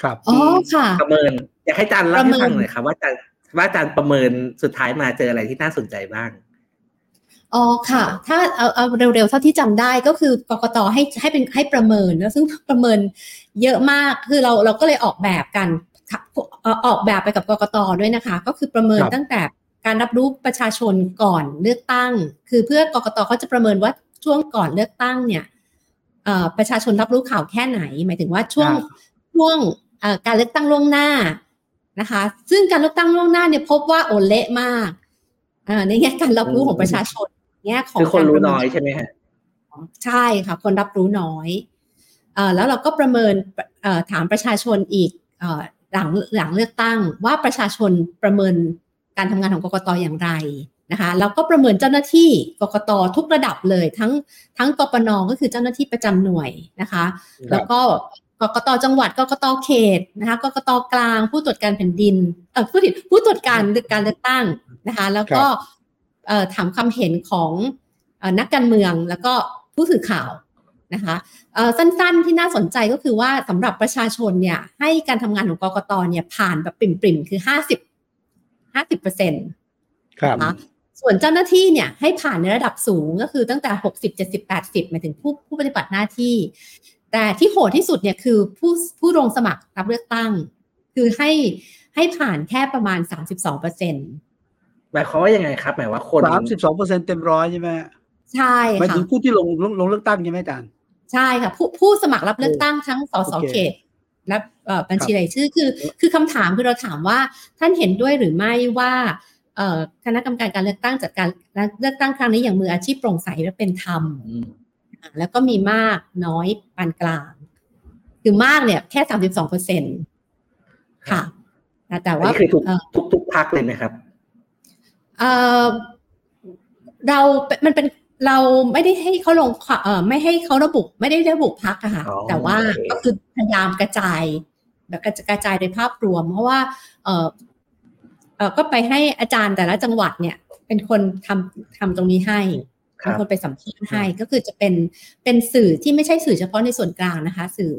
ครับอ๋อค่ะ ประเมิน อยากให้อาจารย์เล่าให้ฟังหน่อยครับ ว่าอาจารย์ ว่าอาจารย์ประเมินสุดท้ายมาเจออะไรที่น่าสนใจบ้างอ๋อค่ะ ถ้าเอาเอาเร็วๆเท่าที่จำได้ก็คือกกตให้ให้เป็นให้ประเมินแล้วซึ่งประเมินเยอะมากคือเราเราก็เลยออกแบบกันออกแบบไปกับกกตด้วยนะคะ ก็คือประเมินตั้งแต่การรับรู้ประชาชนก่อนเลือกตั้ง คือเพื่อกกตเขาจะประเมินว่าช่วงก่อนเลือกตั้งเนี่ยประชาชนรับรู้ข่าวแค่ไหน หมายถึงว่าช่วงช่วงการเลือกตั้งล่วงหน้า นะคะ ซึ่งการเลือกตั้งล่วงหน้าเนี่ยพบว่าโอเละมากในแง่การรับรู้ของประชาชนแง่ของคือคนรู้น้อยใช่ไหมฮะใช่ค่ะ คนรับรู้น้อยเออแล้วเราก็ประเมินถามประชาชนอีกหลังหลังเลือกตั้งว่าประชาชนประเมินการทำงานของกกตอย่างไรนะคะแล้วก็ประเมินเจ้าหน้าที่กกตทุกระดับเลย ทั้งทั้งกปนก็คือเจ้าหน้าที่ประจำหน่วยนะคะ แล้วก็ กกตจังหวัดกกตเขตนะคะกกตกลาง ผู้ตรวจการแผ่นดินเออผู้ผู้ตรวจการการเลือกตั้งนะคะแล้วก็ถามความเห็นของนักการเมืองแล้วก็ผู้สื่อข่าวนะคะสั้นๆที่น่าสนใจก็คือว่าสำหรับประชาชนเนี่ยให้การทำงานของกกตเนี่ยผ่านแบบปริ่มๆคือห้าสิบห้าสิบเปอร์เซ็นต์นะคะส่วนเจ้าหน้าที่เนี่ยให้ผ่านในระดับสูงก็คือตั้งแต่หกสิบเจ็ดสิบแปดสิบหมายถึงผู้ผู้ปฏิบัติหน้าที่ แต่ที่โหดที่สุดเนี่ยคือผู้ผู้ลงสมัครรับเลือกตั้ง คือให้ให้ผ่านแค่ประมาณสามสิบสองเปอร์เซ็นต์หมายความว่ายังไงครับ หมายว่าคนสามสิบสองเปอร์เซ็นเต็มร้อยใช่ไหมใช่ค่ะหมายถึงผู้ที่ลงลงลงเลือกตั้งใช่ไหมอาจารย์ใช่ค่ะผู้ผู้สมัครรับเลือกตั้งทั้งสสเขตและบัญชีรายชื่อคือ คือคำถามคือเราถามว่าท่านเห็นด้วยหรือไม่ว่าคณะกรรมการการเลือกตั้งจัดการเลือกตั้งครั้งนี้อย่างมืออาชีพโปร่งใสและเป็นธรรม แล้วก็มีมากน้อยปานกลาง คือมากเนี่ยแค่สามสิบสองเปอร์เซ็นค่ะ แต่ว่าคือทุกทุกทุกพักเลยนะครับเออเรามันเป็นเราไม่ได้ให้เขาลงเอ่อไม่ให้เขาระบุไม่ได้ระบุพักอะค่ะ แต่ว่าก็คือพยายามกระจาย แบบกระจายโดยภาพรวม เพราะว่า เออเออก็ไปให้อาจารย์แต่ละจังหวัดเนี่ย เป็นคนทำทำตรงนี้ให้ เป็นคนไปสัมภาษณ์ให้ก็คือจะเป็นเป็นสื่อที่ไม่ใช่สื่อเฉพาะในส่วนกลางนะคะ สื่อ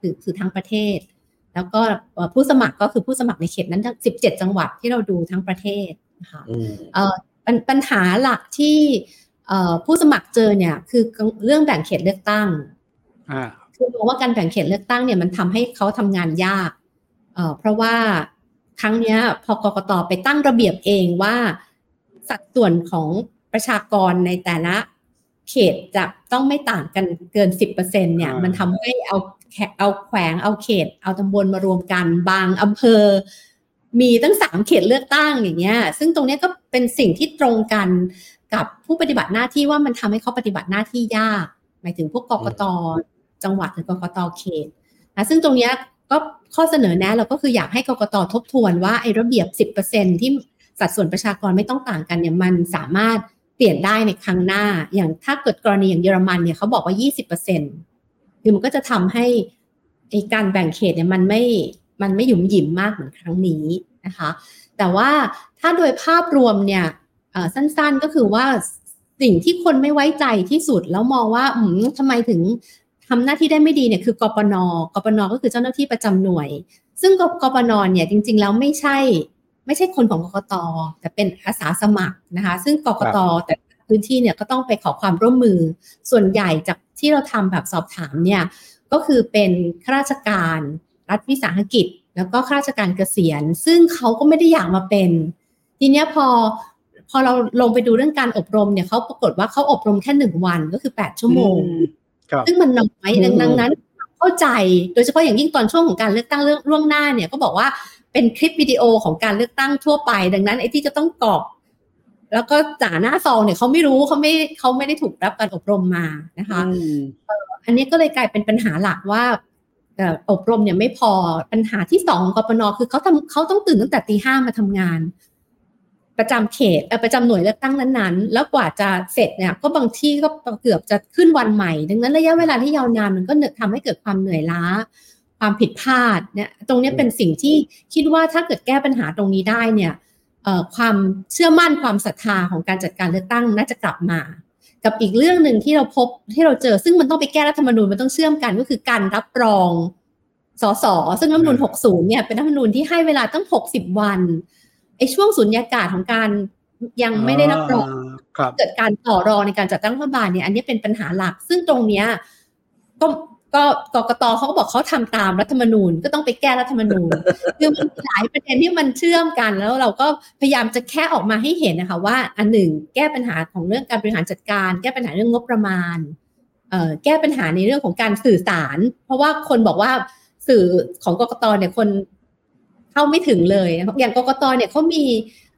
สื่อสื่อทางประเทศ แล้วก็ผู้สมัครก็คือผู้สมัครในเขตนั้นทั้ง 17 จังหวัดที่เราดูทั้งประเทศนะคะปัญหาหลักที่ผู้สมัครเจอเนี่ยคือเรื่องแบ่งเขตเลือกตั้งคือมองว่าการแบ่งเขตเลือกตั้งเนี่ยมันทำให้เขาทำงานยากเพราะว่าครั้งนี้พอกกตไปตั้งระเบียบเองว่าสัดส่วนของ ประชากรในแต่ละเขตจะต้องไม่ต่างกันเกินสิบเปอร์เซ็นเนี่ย มันทำให้เอาเอาแขวงเอาเขต เอาตำบลมารวมกันบางอำเภอ มีตั้งสามเขตเลือกตั้งอย่างเงี้ย ซึ่งตรงนี้ก็เป็นสิ่งที่ตรงกันกับผู้ปฏิบัติหน้าที่ว่ามันทำให้เขาปฏิบัติหน้าที่ยาก หมายถึงพวกกกตจังหวัดหรือกกตเขตนะซึ่งตรงนี้ก็ข้อเสนอแนะเราก็คืออยากให้กกตทบทวนว่าไอ้ระเบียบ 10%ที่สัดส่วนประชากรไม่ต้องต่างกันเนี่ยมันสามารถ เปลี่ยนได้ในครั้งหน้า อย่างถ้าเกิดกรณีอย่างเยอรมันเนี่ยเขาบอกว่า 20%คือมันก็จะทำให้ไอการแบ่งเขตเนี่ยมันไม่ มันไม่หยุมหยิมมากเหมือนครั้งนี้นะคะ แต่ว่าถ้าโดยภาพรวมเนี่ยสั้นๆก็คือว่าสิ่งที่คนไม่ไว้ใจที่สุดแล้วมองว่าอืมทำไมถึงทำหน้าที่ได้ไม่ดีเนี่ยคือกปนกปนก็คือเจ้าหน้าที่ประจำหน่วย ซึ่งกปนเนี่ยจริง ๆ แล้วไม่ใช่ ไม่ใช่คนของกกตแต่เป็นอาสาสมัครนะคะ ซึ่งกกตแต่พื้นที่เนี่ยก็ต้องไปขอความร่วมมือ ส่วนใหญ่จากที่เราทำแบบสอบถามเนี่ยก็คือเป็นข้าราชการรัฐวิสาหกิจ แล้วก็ข้าราชการเกษียณ ซึ่งเขาก็ไม่ได้อยากมาเป็น ทีเนี้ยพอพอเราลงไปดูเรื่องการอบรมเนี่ยเขาปรากฏว่าเขาอบรมแค่หนึ่งวันก็คือแปดชั่วโมงซึ่งมันน้อยดังนั้น เข้าใจโดยเฉพาะอย่างยิ่งตอนช่วงของการเลือกตั้งเรื่องล่วงหน้าเนี่ยก็บอกว่า เป็นคลิปวิดีโอของการเลือกตั้งทั่วไป ดังนั้นไอ้ที่จะต้องกรอกแล้วก็จ่าหน้าซองเนี่ยเขาไม่รู้เขาไม่เขาไม่ได้ถูกรับการอบรมมานะคะอันนี้ก็เลยกลายเป็นปัญหาหลักว่าอบรมเนี่ยไม่พอปัญหาที่สองของกปนคือเขาทำเขาต้องตื่นตั้งแต่ตีห้ามาทำงาน ประจำเขตประจำหน่วยเลือกตั้งนั้นๆ แล้วกว่าจะเสร็จเนี่ย ก็บางที่ก็เกือบจะขึ้นวันใหม่ ดังนั้นระยะเวลาที่ยาวนานมันก็ทำให้เกิดความเหนื่อยล้า ความผิดพลาดเนี่ยตรงนี้เป็นสิ่งที่คิดว่าถ้าเกิดแก้ปัญหาตรงนี้ได้เนี่ยความเชื่อมั่นความศรัทธาของการจัดการเลือกตั้งน่าจะกลับมา กับอีกเรื่องหนึ่งที่เราพบที่เราเจอ ซึ่งมันต้องไปแก้รัฐธรรมนูญมันต้องเชื่อมกันก็คือการรับรองสสซึ่งรัฐธรรมนูญ60เนี่ยเป็นรัฐธรรมนูญที่ให้เวลาตั้ง 60 วันไอ้ช่วงสุญญากาศของการยังไม่ได้รับรองเกิดการต่อรองในการจัดตั้งรัฐบาลเนี่ยอันนี้เป็นปัญหาหลัก ซึ่งตรงเนี้ยก็ ก็กกตเขาก็บอกเขาทำตามรัฐธรรมนูญก็ต้องไปแก้รัฐธรรมนูญคือมันหลายประเด็นที่มันเชื่อมกันแล้วเราก็พยายามจะแค่ออกมาให้เห็นนะคะว่าอันหนึ่งแก้ปัญหาของเรื่องการบริหารจัดการ แก้ปัญหาเรื่องงบประมาณเอ่อแก้ปัญหาในเรื่องของการสื่อสาร เพราะว่าคนบอกว่าสื่อของกกตเนี่ยคนเข้าไม่ถึงเลยอย่างกกตเนี่ยเขามี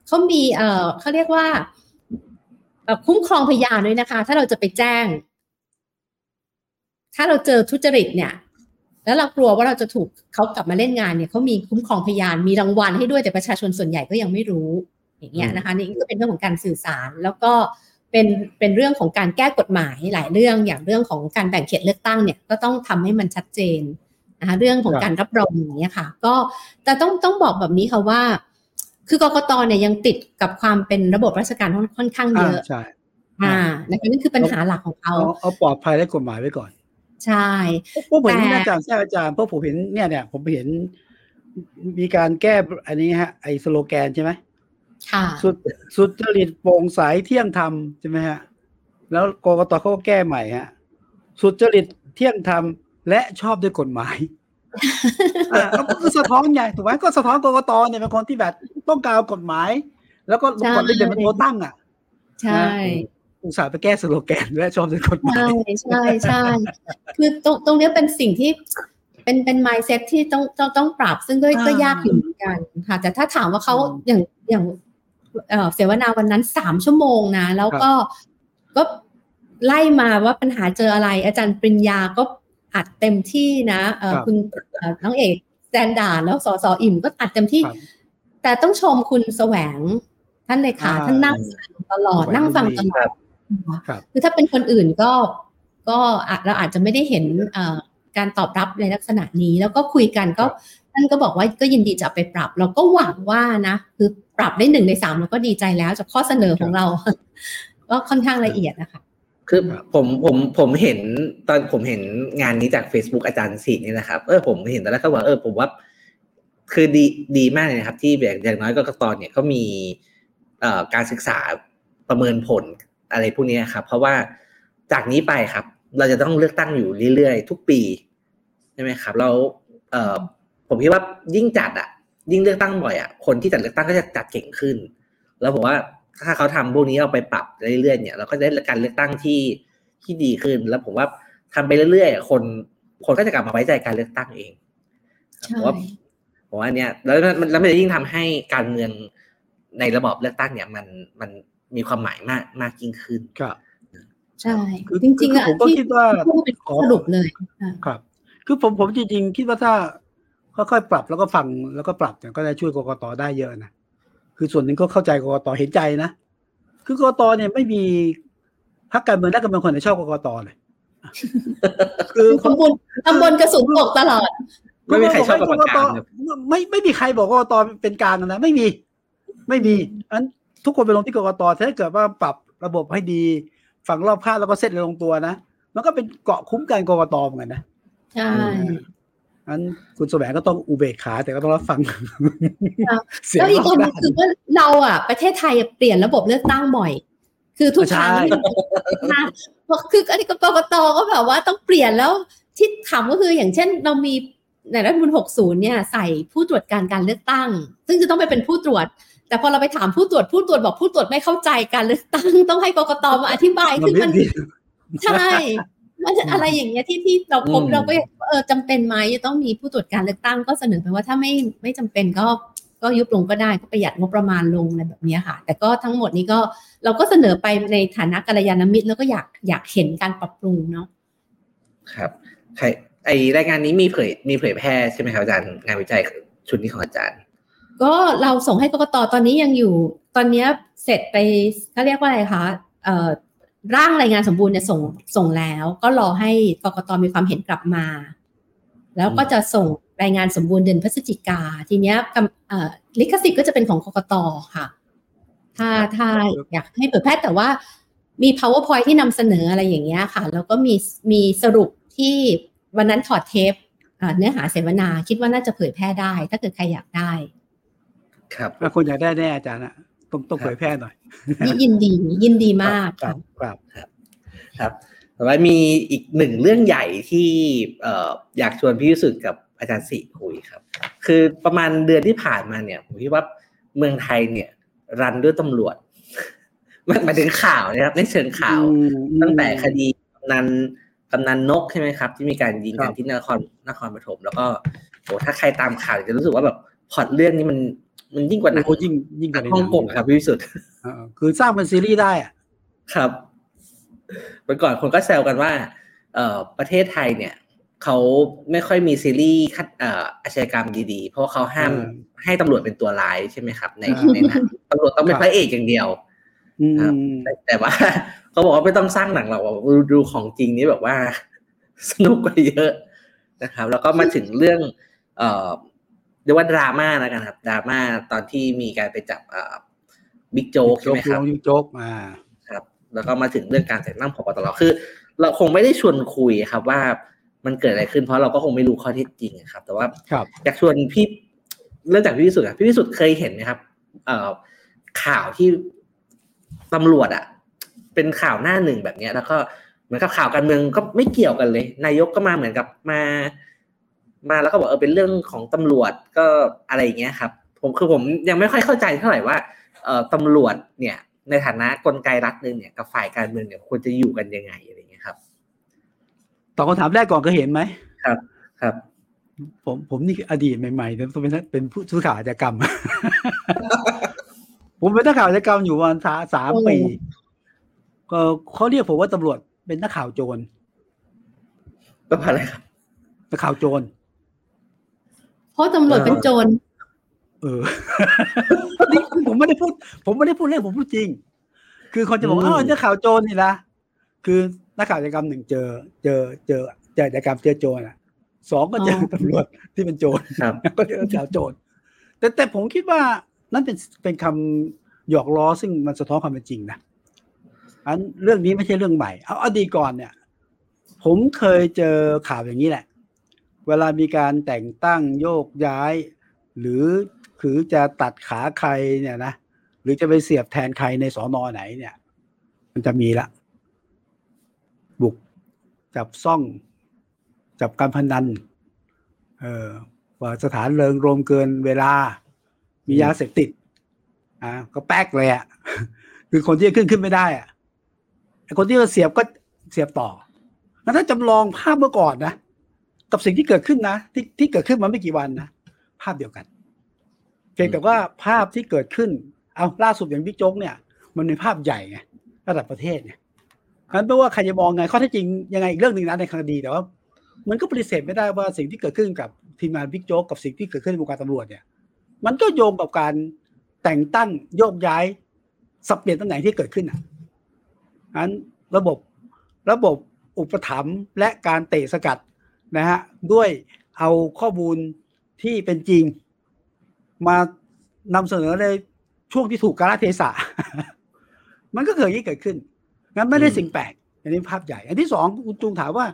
เขามีเอ่อเขาเรียกว่าคุ้มครองพยานด้วยนะคะ ถ้าเราจะไปแจ้ง ถ้าเราเจอทุจริตเนี่ย แล้วเรากลัวว่าเราจะถูกเขากลับมาเล่นงานเนี่ยเขามีคุ้มครองพยานมีรางวัลให้ด้วยแต่ประชาชนส่วนใหญ่ก็ยังไม่รู้อย่างเงี้ยนะคะนี่ก็เป็นเรื่องของการสื่อสาร แล้วก็เป็นเป็นเรื่องของการแก้กฎหมายหลายเรื่องอย่างเรื่องของการแบ่งเขตเลือกตั้งเนี่ยก็ต้องทำให้มันชัดเจนนะคะเรื่องของการรับรองอย่างนี้ค่ะ ก็แต่ต้องต้องบอกแบบนี้ค่ะว่า คือกกตเนี่ยยังติดกับความเป็นระบบราชการค่อนข้างเยอะใช่อ่านะคะนั่นคือปัญหาหลักของเขาเอาปลอดภัยและกฎหมายไว้ก่อน ใช่พวกผมเห็นอาจารย์แท้อาจารย์พวกผมเห็นเนี่ยเนี่ยผมเห็นมีการแก้อันนี้ฮะ ไอ้สโลแกนใช่ไหมค่ะสุดสุดจริตโปร่งใสเที่ยงธรรมใช่ไหมฮะ แล้วกกตเขาก็แก้ใหม่ฮะ สุดจริตเที่ยงธรรมและชอบด้วยกฎหมายก็คือสะท้อนไงถูกไหมก็สะท้อนกรกตเนี่ยเป็นคนที่แบบต้องการกฎหมาย แล้วก็กฎระเบียบเป็นตัวตั้งอะ ใช่ อุตส่าห์ไปแก้สโลแกนและชอบด้วยกฎหมายใช่ใช่คือตรงตรงนี้เป็นสิ่งที่เป็นเป็นไมซ์เซ็ตที่ต้องต้องต้องปรับซึ่งก็ก็ยากอยู่เหมือนกันค่ะแต่ถ้าถามว่าเขาอย่างอย่างเสวนาวันนั้นสามชั่วโมงนะ แล้วก็ก็ไล่มาว่าปัญหาเจออะไร อาจารย์ปริญญาก็อัดเต็มที่นะคุณน้องเอกแซนดาแล้วสอสออิ่มก็อัดเต็มที่ แต่ต้องชมคุณแสวงท่านเลยค่ะท่านนั่งฟังตลอดนั่งฟังตลอด คือถ้าเป็นคนอื่นก็ก็เราอาจจะไม่ได้เห็นการตอบรับในลักษณะนี้ แล้วก็คุยกันก็ท่านก็บอกว่าก็ยินดีจะไปปรับ เราก็หวังว่านะคือปรับได้หนึ่งในสามเราก็ดีใจแล้วจากข้อเสนอของเราก็ค่อนข้างละเอียดนะคะคือครับผมผมผมเห็นตอนผมเห็นงานนี้จาก Facebook อาจารย์ศินี่นะครับเออผมเห็นตอนแรกก็ว่าเออผมว่า คือดีดีมากเลยนะครับ ที่แบบอย่างน้อยกกตเนี่ยเขามีเอ่อการศึกษาประเมินผล อะไรพวกนี้ครับ เพราะว่าจากนี้ไปครับ เราจะต้องเลือกตั้งอยู่เรื่อยๆ ทุกปีใช่ไหมครับแล้วเอ่อผมคิดว่ายิ่งจัดอะ ยิ่งเลือกตั้งบ่อยอะคนที่จัดเลือกตั้งก็จะจัดเก่งขึ้น แล้วผมว่าถ้าเขาทำพวกนี้เอาไปปรับเรื่อยๆเนี่ยเราก็จะได้การเลือกตั้งที่ที่ดีขึ้น แล้วผมว่าทำไปเรื่อยๆคนคนก็จะกลับมาไว้ใจการเลือกตั้งเองผใช่มว่าผมว่าเนี่ยแล้วมันแล้วมันจะยิ่งทำให้การเมืองในระบอบเลือกตั้งเนี่ยมันมัน มีความหมายมากมากยิ่งขึ้นครับใช่คือจริงๆคืออะผมก็ที่คิดว่าพูดเป็นข้อสรุปเลยอะครับ คือผมผมจริงๆ คิดว่าถ้าค่อยๆปรับแล้วก็ฟังแล้วก็ปรับเนี่ยก็จะช่วยกกตได้เยอะนะคือส่วนหนึ่งก็เข้าใจกกตเห็นใจนะคือกกตเนี่ยไม่มีพรรคการเมืองนักการเมืองคนไหนชอบกกตเลยคือตำบลตำบลกระสุนตกตลอดไม่มีใครชอบกรรมการไม่ไม่มีใครบอกกกตเป็นกลางนะไม่มี ไม่มีอัน ทุกคนไปลงที่กกตถ้าเกิดว่าปรับระบบให้ดี ฝั่งรอบข้างแล้วก็เซ็ตลงตัวนะมันก็เป็นเกาะคุ้มกันกกตเหมือนกันนะใช่อันคุณแสวงก็ต้องอุเบกขาแต่ก็ต้องรับฟังครับเสียงแล้วอีกรอัอนบหนึด้างนคือว่าเราอะ ประเทศไทยอะเปลี่ยนระบบเลือกตั้งบ่อย คือทุกครั้งใช่นะเพราะคืออันนี้กกตก็แบบว่าต้องเปลี่ยนแล้วที่ถามก็คืออย่างเช่น เรามีในรัฐธรรมนูล60 เนี่ย ใส่ผู้ตรวจการการเลือกตั้ง ซึ่งจะต้องไปเป็นผู้ตรวจ แต่พอเราไปถามผู้ตรวจผู้ตรวจบอกผู้ตรวจไม่เข้าใจการเลือกตั้งต้องให้กกตมาอธิบายมันคือไม่มันดีใช่มันจะอะไรอย่างเงี้ยที่ที่เราพบอืมเราก็เออจำเป็นไหมจะต้องมีผู้ตรวจการเลือกตั้งก็เสนอไปว่าถ้าไม่ไม่จำเป็นก็ก็ยุบลงก็ได้ก็ประหยัดงบประมาณลงอะไรแบบเนี้ยค่ะ แต่ก็ทั้งหมดนี้ก็เราก็เสนอไปในฐานะกัลยาณมิตรแล้วก็อยากอยากเห็นการปรับปรุงเนาะครับใครไอรายงานนี้มีเผยมีเผยแพร่ใช่ไหมครับอาจารย์งานวิจัยชุดนี้ของอาจารย์ ก็เราส่งให้กกตตอนนี้ยังอยู่ ตอนเนี้ยเสร็จไปเขาเรียกว่าอะไรคะเอ่อร่างรายงานสมบูรณ์เนี่ยส่งส่งแล้ว ก็รอให้กกตมีความเห็นกลับมา แล้วก็จะส่งรายงานสมบูรณ์เดือนพฤศจิกาทีเนี้ยกำเอ่อลิขสิทธิ์ก็จะเป็นของกกตค่ะ ถ้าถ้าอยากให้เผยแพร่แต่ว่ามี powerpoint ที่นำเสนออะไรอย่างเงี้ยค่ะ แล้วก็มีมีสรุปที่วันนั้นถอดเทปอ่าเนื้อหาเสวนาคิดว่าน่าจะเผยแพร่ได้ ถ้าเกิดใครอยากได้ ครับถ้าคนอยากได้แน่อาจารย์อะต้องต้องครับเผยแพร่หน่อยนี่ยินดียินดีมากครัค่ะบครับครับแต่ว่ามีอีกหนึ่งเรื่องใหญ่ที่เอ่ออยากชวนพี่วิสุทธ์กับอาจารย์สิคุยครับ คือประมาณเดือนที่ผ่านมาเนี่ยผมคิดว่าเมืองไทยเนี่ย รันด้วยตำรวจมันหมายถึงข่าวนะครับในเชิงข่าวอืมตั้งแต่คดีกำนันกำนันนกใช่ไหมครับ ที่มีการยิงกัคนรับที่นครนครปฐมแล้วก็โหถ้าใครตามข่าวจะรู้สึกว่าแบบพล็อตเรื่องนี้มัน มันยิ่งกว่าหนังโอ้ยิ่งยิ่งหกนัว่างในฮ่องกงหนัครับพี่วิสุทธ์เออคือสร้างเป็นซีรีส์ได้อะครับเมื่อก่อนคนก็แซวกันว่า เอ่อประเทศไทยเนี่ยเขาไม่ค่อยมีซีรีส์คัดเอ่ออาชญากรรมดีๆ เพราะว่าเขาห้ามให้ตำรวจเป็นตัวร้ายใช่ไหมครับ ในในหนังตำรวจต้องเป็นพระเอกอย่างเดียวอืมครับแต่แต่ว่าเขาบอกว่าไม่ต้องสร้างหนังหรอกว่าดูดูของจริงนี่แบบว่า สนุกกว่าเยอะนะครับ แล้วก็มาถึงเรื่อง เอ่อ เรียกว่าดราม่าแล้วกันครับดราม่าตอนที่มีการไปจับเอ่อบิ๊กโจ๊กใช่ไหมครับบิ๊กโจ๊กอ่าครับ แล้วก็มาถึงเรื่องการแต่งตั้งพบตรคือ เราคงไม่ได้ชวนคุยครับว่ามันเกิดอะไรขึ้นเพราะเราก็คงไม่รู้ข้อเท็จจริงครับ แต่ว่าครับอยากชวนพี่เรื่องจากพี่วิสุทธ์อะพี่วิสุทธ์เคยเห็นไหมครับ เอ่อข่าวที่ตำรวจอะเป็นข่าวหน้าหนึ่งแบบเนี้ย แล้วก็เหมือนกับข่าวการเมืองก็ไม่เกี่ยวกันเลย นายกก็มาเหมือนกับมา มาแล้วก็บอกเออเป็นเรื่องของตำรวจก็อะไรอย่างเงี้ยครับ ผมคือผมยังไม่ค่อยเข้าใจเท่าไหร่ว่าเอ่อตำรวจเนี่ยในฐานะกลไกรัฐหนึ่งเนี่ยกับฝ่ายการเมืองเนี่ยควรจะอยู่กันยังไงอะไรอย่างเงี้ยครับตอบคำถามแรกก่อนเคยเห็นไหมครับ ครับ ผมผมนี่อดีตใหม่ๆเนี่ยเป็นเป็นผู้สื่อข่าวอาชญากรรม ผมเป็นนักข่าวอาชญากรรมอยู่ประมาณสาสามโอ้ปีก็เขาเรียกผมว่าตำรวจเป็นนักข่าวโจรก็อะไรครับนักข่าวโจร เพราะตำรวจเป็นโจร เออนี่ผมไม่ได้พูด ผมไม่ได้พูดเล่นผมพูดจริง คือคนจะบอกว่าอืมอ้าวนักข่าวโจรนี่นะคือนักข่าวอาชญากรรมหนึ่งเจอ เจอเจอเจออาชญากรรมเจอโจรอะสองก็เจอออตำรวจที่เป็นโจรครับก็เจอนักข่าวโจรแต่แต่ผมคิดว่านั่นเป็นเป็นคำหยอกล้อซึ่งมันสะท้อนความเป็นจริงนะอันเรื่องนี้ไม่ใช่เรื่องใหม่ เอาอดีตก่อนเนี่ย ผมเคยเจอข่าวอย่างนี้แหละ เวลามีการแต่งตั้งโยกย้าย หรือคือจะตัดขาใครเนี่ยนะหรือจะไปเสียบแทนใครในสอนอไหนเนี่ย มันจะมีละบุกจับซ่อง จับการพนัน เออว่าสถานเริงรวมเกินเวลา มียาเสพติด อ่า ก็แป๊กเลยอะ คือคนที่ขึ้นขึ้นไม่ได้อะคนที่จะเสียบก็เสียบต่องั้นถ้าจำลองภาพเมื่อก่อนนะ กับสิ่งที่เกิดขึ้นนะ ที่ที่เกิดขึ้นมาไม่กี่วันนะภาพเดียวกันเพียงแต่ว่าภาพที่เกิดขึ้น เอาล่าสุดอย่างบิ๊กโจ๊กเนี่ย มันเป็นภาพใหญ่ไงระดับประเทศไงงั้นไม่ว่าใครจะมองไงข้อเท็จจริงยังไงอีกเรื่องหนึ่งนะในคดีแต่ว่ามันก็ปฏิเสธไม่ได้ว่าสิ่งที่เกิดขึ้นกับทีมงานบิ๊กโจ๊กกับสิ่งที่เกิดขึ้นในวงการตำรวจเนี่ย มันก็โยงกับการแต่งตั้งโยกย้ายสับเปลี่ยนตำแหน่งที่เกิดขึ้นอะนั้นระบบระบบอุปถัมภ์และการเตะสกัด นะฮะด้วยเอาข้อมูลที่เป็นจริง มานำเสนอในช่วงที่ถูกกาลเทศะ มันก็เกิดอย่างนี้เกิดขึ้น งั้นไม่ได้สิ่งแปลกอันนี้ภาพใหญ่ อันที่สองคุณจุงถามว่า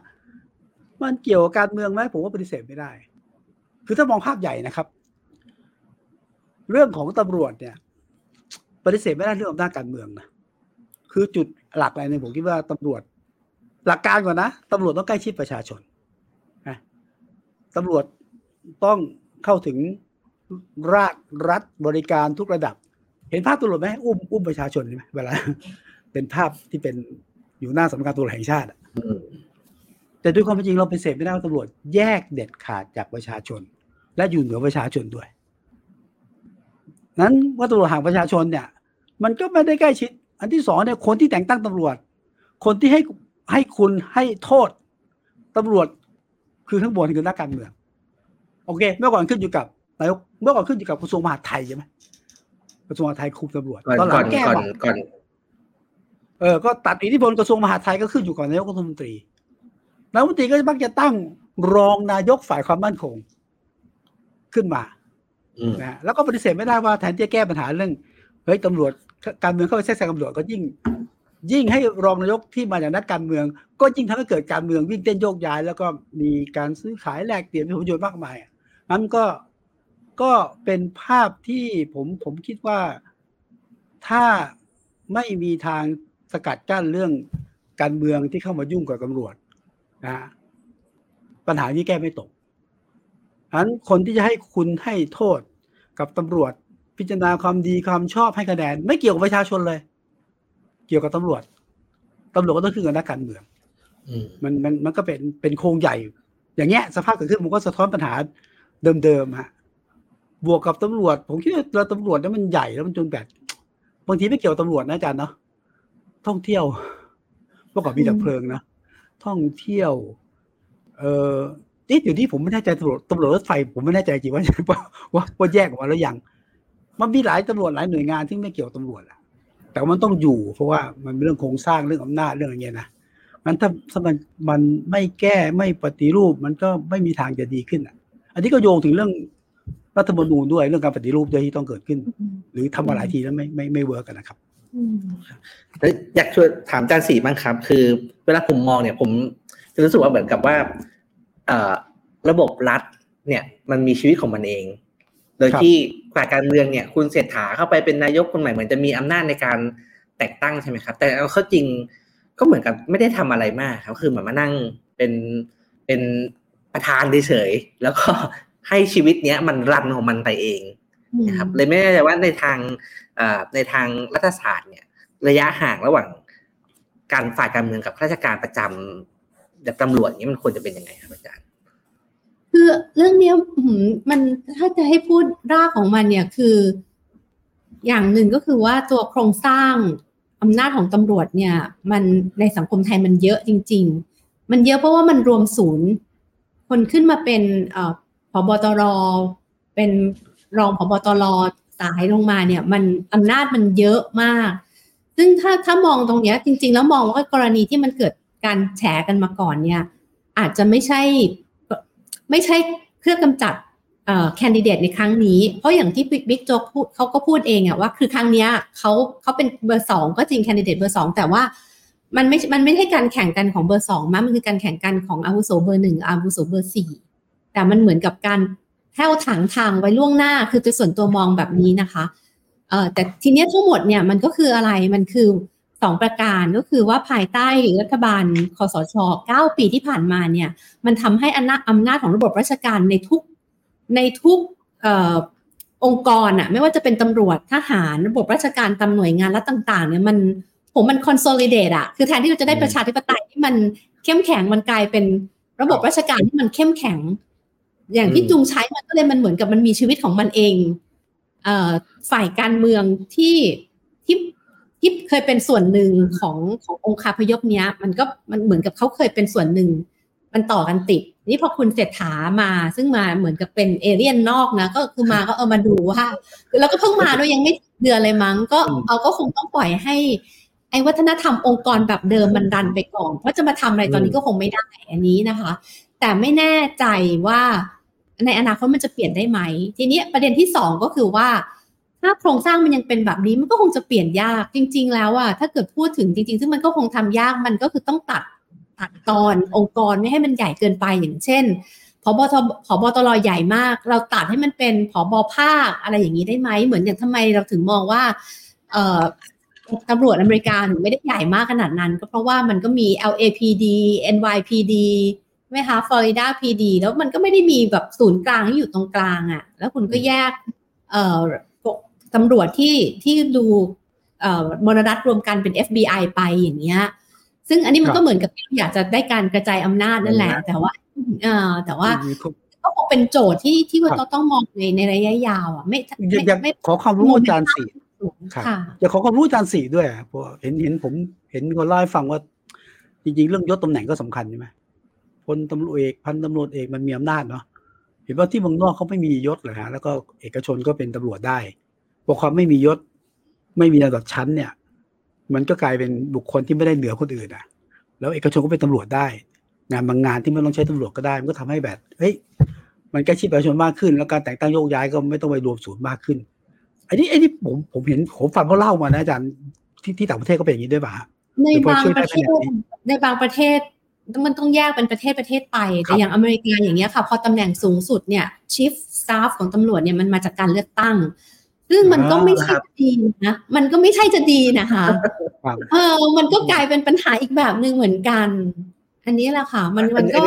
มันเกี่ยวกับการเมืองไหมผมว่าปฏิเสธไม่ได้ คือถ้ามองภาพใหญ่นะครับ เรื่องของตำรวจเนี่ย ปฏิเสธไม่ได้เรื่องอำนาจการเมืองนะคือจุดหลักอะไรเนี่ยผมคิดว่าตำรวจ หลักการก่อนนะตำรวจต้องใกล้ชิดประชาชน ตำรวจต้องเข้าถึงรากรัฐบริการทุกระดับ เห็นภาพตำรวจไหมอุ้มอุ้มประชาชนใช่ไหมเวลา เป็นภาพที่เป็นอยู่หน้าสำนักงานตำรวจแห่งชาติอืมแต่ด้วยความเป็นจริงเราเป็นเสพไม่ได้ว่าตำรวจแยกเด็ดขาดจากประชาชน และอยู่เหนือประชาชนด้วย นั้นว่าตำรวจห่างประชาชนเนี่ย มันก็ไม่ได้ใกล้ชิด อันที่สองเนี่ยคนที่แต่งตั้งตำรวจ คนที่ให้ให้คุณให้โทษตำรวจ คือข้างบนคือนักการเมือง โอเค เมื่อก่อนขึ้นอยู่กับนายกเมื่อก่อนขึ้นอยู่กับกระทรวงมหาดไทยใช่ไหมกระทรวงมหาดไทยคุมตำรวจก่อนตอนหลัก่องนแก้ก่อนบอกก่อนเออก็ตัดอิทธิพลกระทรวงมหาดไทยก็ขึ้นอยู่กับนายกรัฐมนตรีนายกรัฐมนตรีก็มักจะตั้งรองนายกฝ่ายความมั่นคง ขึ้นมาอืมนะฮะแล้วก็ปฏิเสธไม่ได้ว่าแทนที่จะแก้ปัญหาเรื่องเฮ้ยตำรวจการเมืองเข้าไปแทรกแซงตำรวจก็ยิ่ง ยิ่งให้รองนายกที่มาจากนักการเมือง ก็ยิ่งทำให้เกิดการเมืองวิ่งเต้นโยกย้าย แล้วก็มีการซื้อขายแลกเปลี่ยนผลประโยชน์มากมายนั้นก็ก็เป็นภาพที่ผมผมคิดว่าถ้าไม่มีทางสกัดกั้นเรื่องการเมืองที่เข้ามายุ่งกับตำรวจนะฮะปัญหานี้แก้ไม่ตกฉะนั้นคนที่จะให้คุณให้โทษกับตำรวจ พิจารณาความดีความชอบให้คะแนนไม่เกี่ยวกับประชาชนเลย เกี่ยวกับตำรวจตำรวจก็ต้องขึ้นกับนักการเมืองอืมมันมันมันก็เป็นเป็นโครงใหญ่ อย่างเงี้ยสภาพเกิดขึ้นมันก็สะท้อนปัญหาเดิมๆฮะบวกกับตำรวจ ผมคิดว่าเราตำรวจเนี่ยมันใหญ่แล้วมันจนแบบบางทีไม่เกี่ยวกับตำรวจนะอาจารย์เนาะท่องเที่ยวเมื่อก่อนมีดับเพลิงนะท่องเที่ยว เออเอ๊ะเดี๋ยวนี้ผมไม่แน่ใจตำรวจตำรวจรถไฟ ผมไม่แน่ใจจริงว่าว่าว่าว่าแยกออกมาแล้วยังมันมีหลายตำรวจหลายหน่วยงานที่ไม่เกี่ยวกับตำรวจอะ แต่ว่ามันต้องอยู่ เพราะว่ามันเป็นเรื่องโครงสร้างเรื่องอำนาจเรื่องอะไรเงี้ยนะมันถ้าถ้ามันมันไม่แก้ไม่ปฏิรูปมันก็ไม่มีทางจะดีขึ้นอะอันนี้ก็โยงถึงเรื่องรัฐธรรมนูญด้วยเรื่องการปฏิรูปด้วยที่ต้องเกิดขึ้น หรือทำมาหลายทีแล้วไม่ไม่ไม่ work กันนะครับอืมแล้วอยากชวนถามอาจารย์สิบ้างครับ คือเวลาผมมองเนี่ย ผมจะรู้สึกว่าเหมือนกับว่า เอ่อระบบรัฐ เนี่ย มันมีชีวิตของมันเอง โดยครับที่ฝ่ายการเมืองเนี่ย คุณเศรษฐาเข้าไปเป็นนายกคนใหม่เหมือนจะมีอำนาจในการแต่งตั้งใช่ไหมครับ แต่เอาเข้าจริงก็เหมือนกับไม่ได้ทำอะไรมากครับคือเหมือนมานั่งเป็นเป็นประธานเฉยๆแล้วก็ให้ชีวิตเนี้ยมันรันของมันไปเองนะครับเลยไม่แน่ใจว่าในทางเอ่อในทางรัฐศาสตร์เนี่ย ระยะห่างระหว่างการฝ่ายการเมืองกับข้าราชการประจำแบบตำรวจนี้มันควรจะเป็นยังไงครับอาจารย์ คือเรื่องนี้มันถ้าจะให้พูดรากของมันเนี่ยคือ อย่างหนึ่งก็คือว่าตัวโครงสร้างอำนาจของตำรวจเนี่ย มันในสังคมไทยมันเยอะจริง ๆ มันเยอะเพราะว่ามันรวมศูนย์ คนขึ้นมาเป็นผบตรเป็นรองผบตรสายลงมาเนี่ย มันอำนาจมันเยอะมาก ซึ่งถ้าถ้ามองตรงเนี้ยจริง ๆ แล้วมองว่ากรณีที่มันเกิดการแฉกันมาก่อนเนี่ย อาจจะไม่ใช่ ไม่ใช่เพื่อกำจัดแคนดิเดตในครั้งนี้ เพราะอย่างที่บิ๊กโจ๊กพูดเขาก็พูดเองอะว่าคือครั้งนี้เขาเขาเป็นเบอร์สองก็จริงแคนดิเดตเบอร์สองแต่ว่ามันไม่ มันไม่ใช่การแข่งกันของเบอร์สองมั้มันคือการแข่งกันของอาวุโสเบอร์หนึ่งอาวุโสเบอร์สี่แต่มันเหมือนกับการแผ้วถางทางไว้ล่วงหน้า คือตัวส่วนตัวมองแบบนี้นะคะ เอ่อแต่ทีเนี้ยทั้งหมดเนี่ยมันก็คืออะไร มันคือ สองประการก็คือว่าภายใต้รัฐบาลคสชเก้าปีที่ผ่านมาเนี่ยมันทำให้อำนาจอำนาจของระบบราชการในทุกในทุกเอ่อองค์กรอะไม่ว่าจะเป็นตำรวจทหารระบบราชการตำหน่วยงานและต่าง ๆ เนี่ยมันผมมันคอนโซลิเดตอะคือแทนที่เราจะได้ประชาธิปไตยที่มันเข้มแข็งมันกลายเป็นระบบราชการที่มันเข้มแข็ง อย่างที่จุงใช้มันก็เลยมันเหมือนกับมันมีชีวิตของมันเองเอ่อฝ่ายการเมืองที่ที่ ที่เคยเป็นส่วนหนึ่งของขององค์คาพยพเนี้ย มันก็มันเหมือนกับเขาเคยเป็นส่วนหนึ่ง มันต่อกันติด นี่พอคุณเศรษฐามาซึ่งมาเหมือนกับเป็นเอเลี่ยนนอกนะ ก็คือมาก็เออมาดูว่า แล้วก็เพิ่งมาด้วยยังไม่เดือนเลยมั้ง ก็เอาก็คงต้องปล่อยให้ ไอ้วัฒนธรรมองค์กรแบบเดิมมันดันไปก่อนเพราะจะมาทำอะไรตอนนี้ก็คงไม่ได้อันนี้นะคะ แต่ไม่แน่ใจว่าในอนาคตมันจะเปลี่ยนได้ไหม ทีนี้ประเด็นที่สองก็คือว่า ถ้าโครงสร้างมันยังเป็นแบบนี้มันก็คงจะเปลี่ยนยากจริง ๆ แล้วอะถ้าเกิดพูดถึงจริง ๆ ซึ่งมันก็คงทำยากมันก็คือต้องตัดตัดตอนองค์กรไม่ให้มันใหญ่เกินไปอย่างเช่นพบทพบตรใหญ่มาก เราตัดให้มันเป็นผบภาคอะไรอย่างนี้ได้ไหมเหมือนอย่างทำไมเราถึงมองว่าเตำรวจอเมริกาถึงไม่ได้ใหญ่มากขนาดนั้น ก็เพราะว่ามันก็มี LAPD NYPD ใช่ไหมคะฟลอริดาพีดีแล้วมันก็ไม่ได้มีแบบศูนย์กลางที่อยู่ตรงกลางอะ่ะ แล้วคุณก็แยกเอ่อ ตำรวจที่ที่ดูเอ่อมรดัฐรวมกันเป็น FBI ไปอย่างเงี้ย ซึ่งอันนี้มันก็เหมือนกับอยากจะได้การกระจายอำนาจนั่นแหละ แต่ว่าเอ่อแต่ว่าก็คงเป็นโจทย์ที่ที่เราต้องมองในในระยะยาวอะไม่ไม่ขอความรู้อาจารย์สี่ค่ะอยากขอความรู้อาจารย์สี่ด้วยเพราะเห็นเห็นผมเห็นคนเล่าให้ฟังว่า จริง ๆ เรื่องยศตำแหน่งก็สำคัญใช่ไหมพลตำรวจเอกพันตำรวจเอกมันมีอำนาจเนาะเห็นว่าที่เมืองนอกเขาไม่มียศเลยฮะแล้วก็เอกชนก็เป็นตำรวจได้ พอความไม่มียศ ไม่มีระดับชั้นเนี่ย มันก็กลายเป็นบุคคลที่ไม่ได้เหนือคนอื่นอะ แล้วเอกชนก็เป็นตำรวจได้ งานบางงานที่ไม่ต้องใช้ตำรวจก็ได้ มันก็ทำให้แบบเฮ้ยมันใกล้ชิดประชาชนมากขึ้น แล้วการแต่งตั้งโยกย้ายก็ไม่ต้องไปรวมศูนย์มากขึ้นอันนี้อันนี้ผมผมเห็นผมฟังเขาเล่ามานะอาจารย์ที่ที่ต่างประเทศก็เป็นอย่างนี้ด้วยป่ะในบางประเทศในบางประเทศมันต้องแยกเป็นประเทศประเทศไปแต่อย่างอเมริกาอย่างเงี้ยค่ะ พอตำแหน่งสูงสุดเนี่ย chief staff ของตำรวจเนี่ยมันมาจากการเลือกตั้ง ซึ่งมันก็ไม่ใช่ดีนะมันก็ไม่ใช่จะดีนะคะเออ มันก็กลายเป็นปัญหาอีกแบบหนึ่งเหมือนกัน อันนี้แหละค่ะ มันมันก็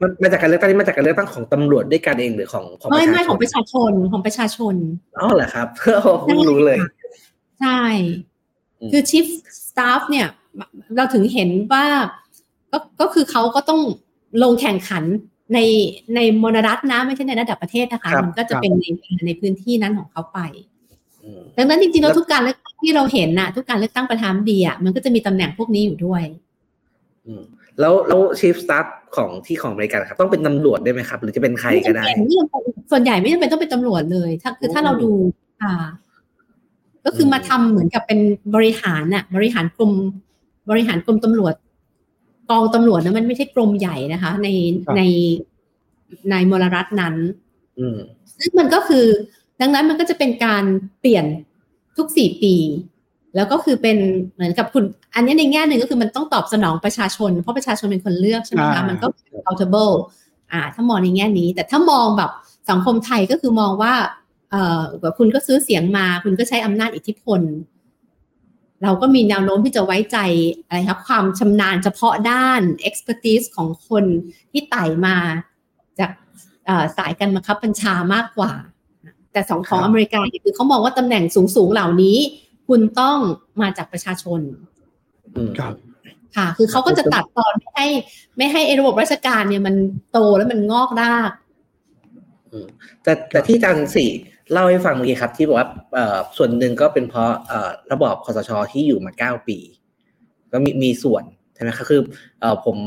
มันมาจากการเลือกตั้งนี่มาจากการเลือกตั้งของตำรวจด้วยกันเองหรือของของไม่ไม่ของประชาชนของประชาชนอ๋อเหรอครับเพิ่งรู้เลย ใช่ คือ chief staff เนี่ย เราถึงเห็นว่าก็ก็คือเขาก็ต้องลงแข่งขันในในมรรัฐนะ ไม่ใช่ในระดับประเทศนะคะ มันก็จะเป็นในในพื้นที่นั้นของเขาไป ดังนั้นจริงๆแล้วทุกการเลือกตั้งที่เราเห็นน่ะ ทุกการเลือกตั้งประธานดีอะมันก็จะมีตำแหน่งพวกนี้อยู่ด้วยแล้วแล้วชีฟสตาฟของที่ของอเมริกันครับ ต้องเป็นตำรวจได้ไหมครับ หรือจะเป็นใครก็ได้ส่วนใหญ่ไม่จำเป็นต้องเป็นตำรวจเลย ถ้าคือถ้าเราดูอ่าก็คือมาทำเหมือนกับเป็นบริหารน่ะ บริหารกรมบริหารกรมตำรวจกองตำรวจนะมันไม่ใช่กรมใหญ่นะคะ ในในในมลรัฐนั้นซึ่งมันก็คือ ดังนั้นมันก็จะเป็นการเปลี่ยนทุกสี่ปี แล้วก็คือเป็นเหมือนกับคุณ อันนี้ในแง่หนึ่งก็คือมันต้องตอบสนองประชาชน เพราะประชาชนเป็นคนเลือกใช่ไหมคะมันก็ accountable อ่า ถ้ามองในแง่นี้ แต่ถ้ามองแบบสังคมไทยก็คือมองว่า เอ่อคุณก็ซื้อเสียงมา คุณก็ใช้อำนาจอิทธิพล เราก็มีแนวโน้มที่จะไว้ใจอะไรครับ ความชำนาญเฉพาะด้าน expertise ของคนที่ไต่มาจากสายการบังคับบัญชามากกว่า แต่สองของอเมริกาคือเขามองว่าตำแหน่งสูงๆเหล่านี้ คุณต้องมาจากประชาชนครับค่ะ คือเขาก็จะตัดตอนไม่ให้ ไม่ให้ระบบราชการเนี่ยมันโตแล้วมันงอกรากแต่แต่ที่จันสี่เล่าให้ฟังเมื่อกี้ครับ ที่บอกว่าส่วนหนึ่งก็เป็นเพราะระบอบคอสชที่อยู่มาเก้าปี ก็มีมีส่วนใช่ไหมครับคือผม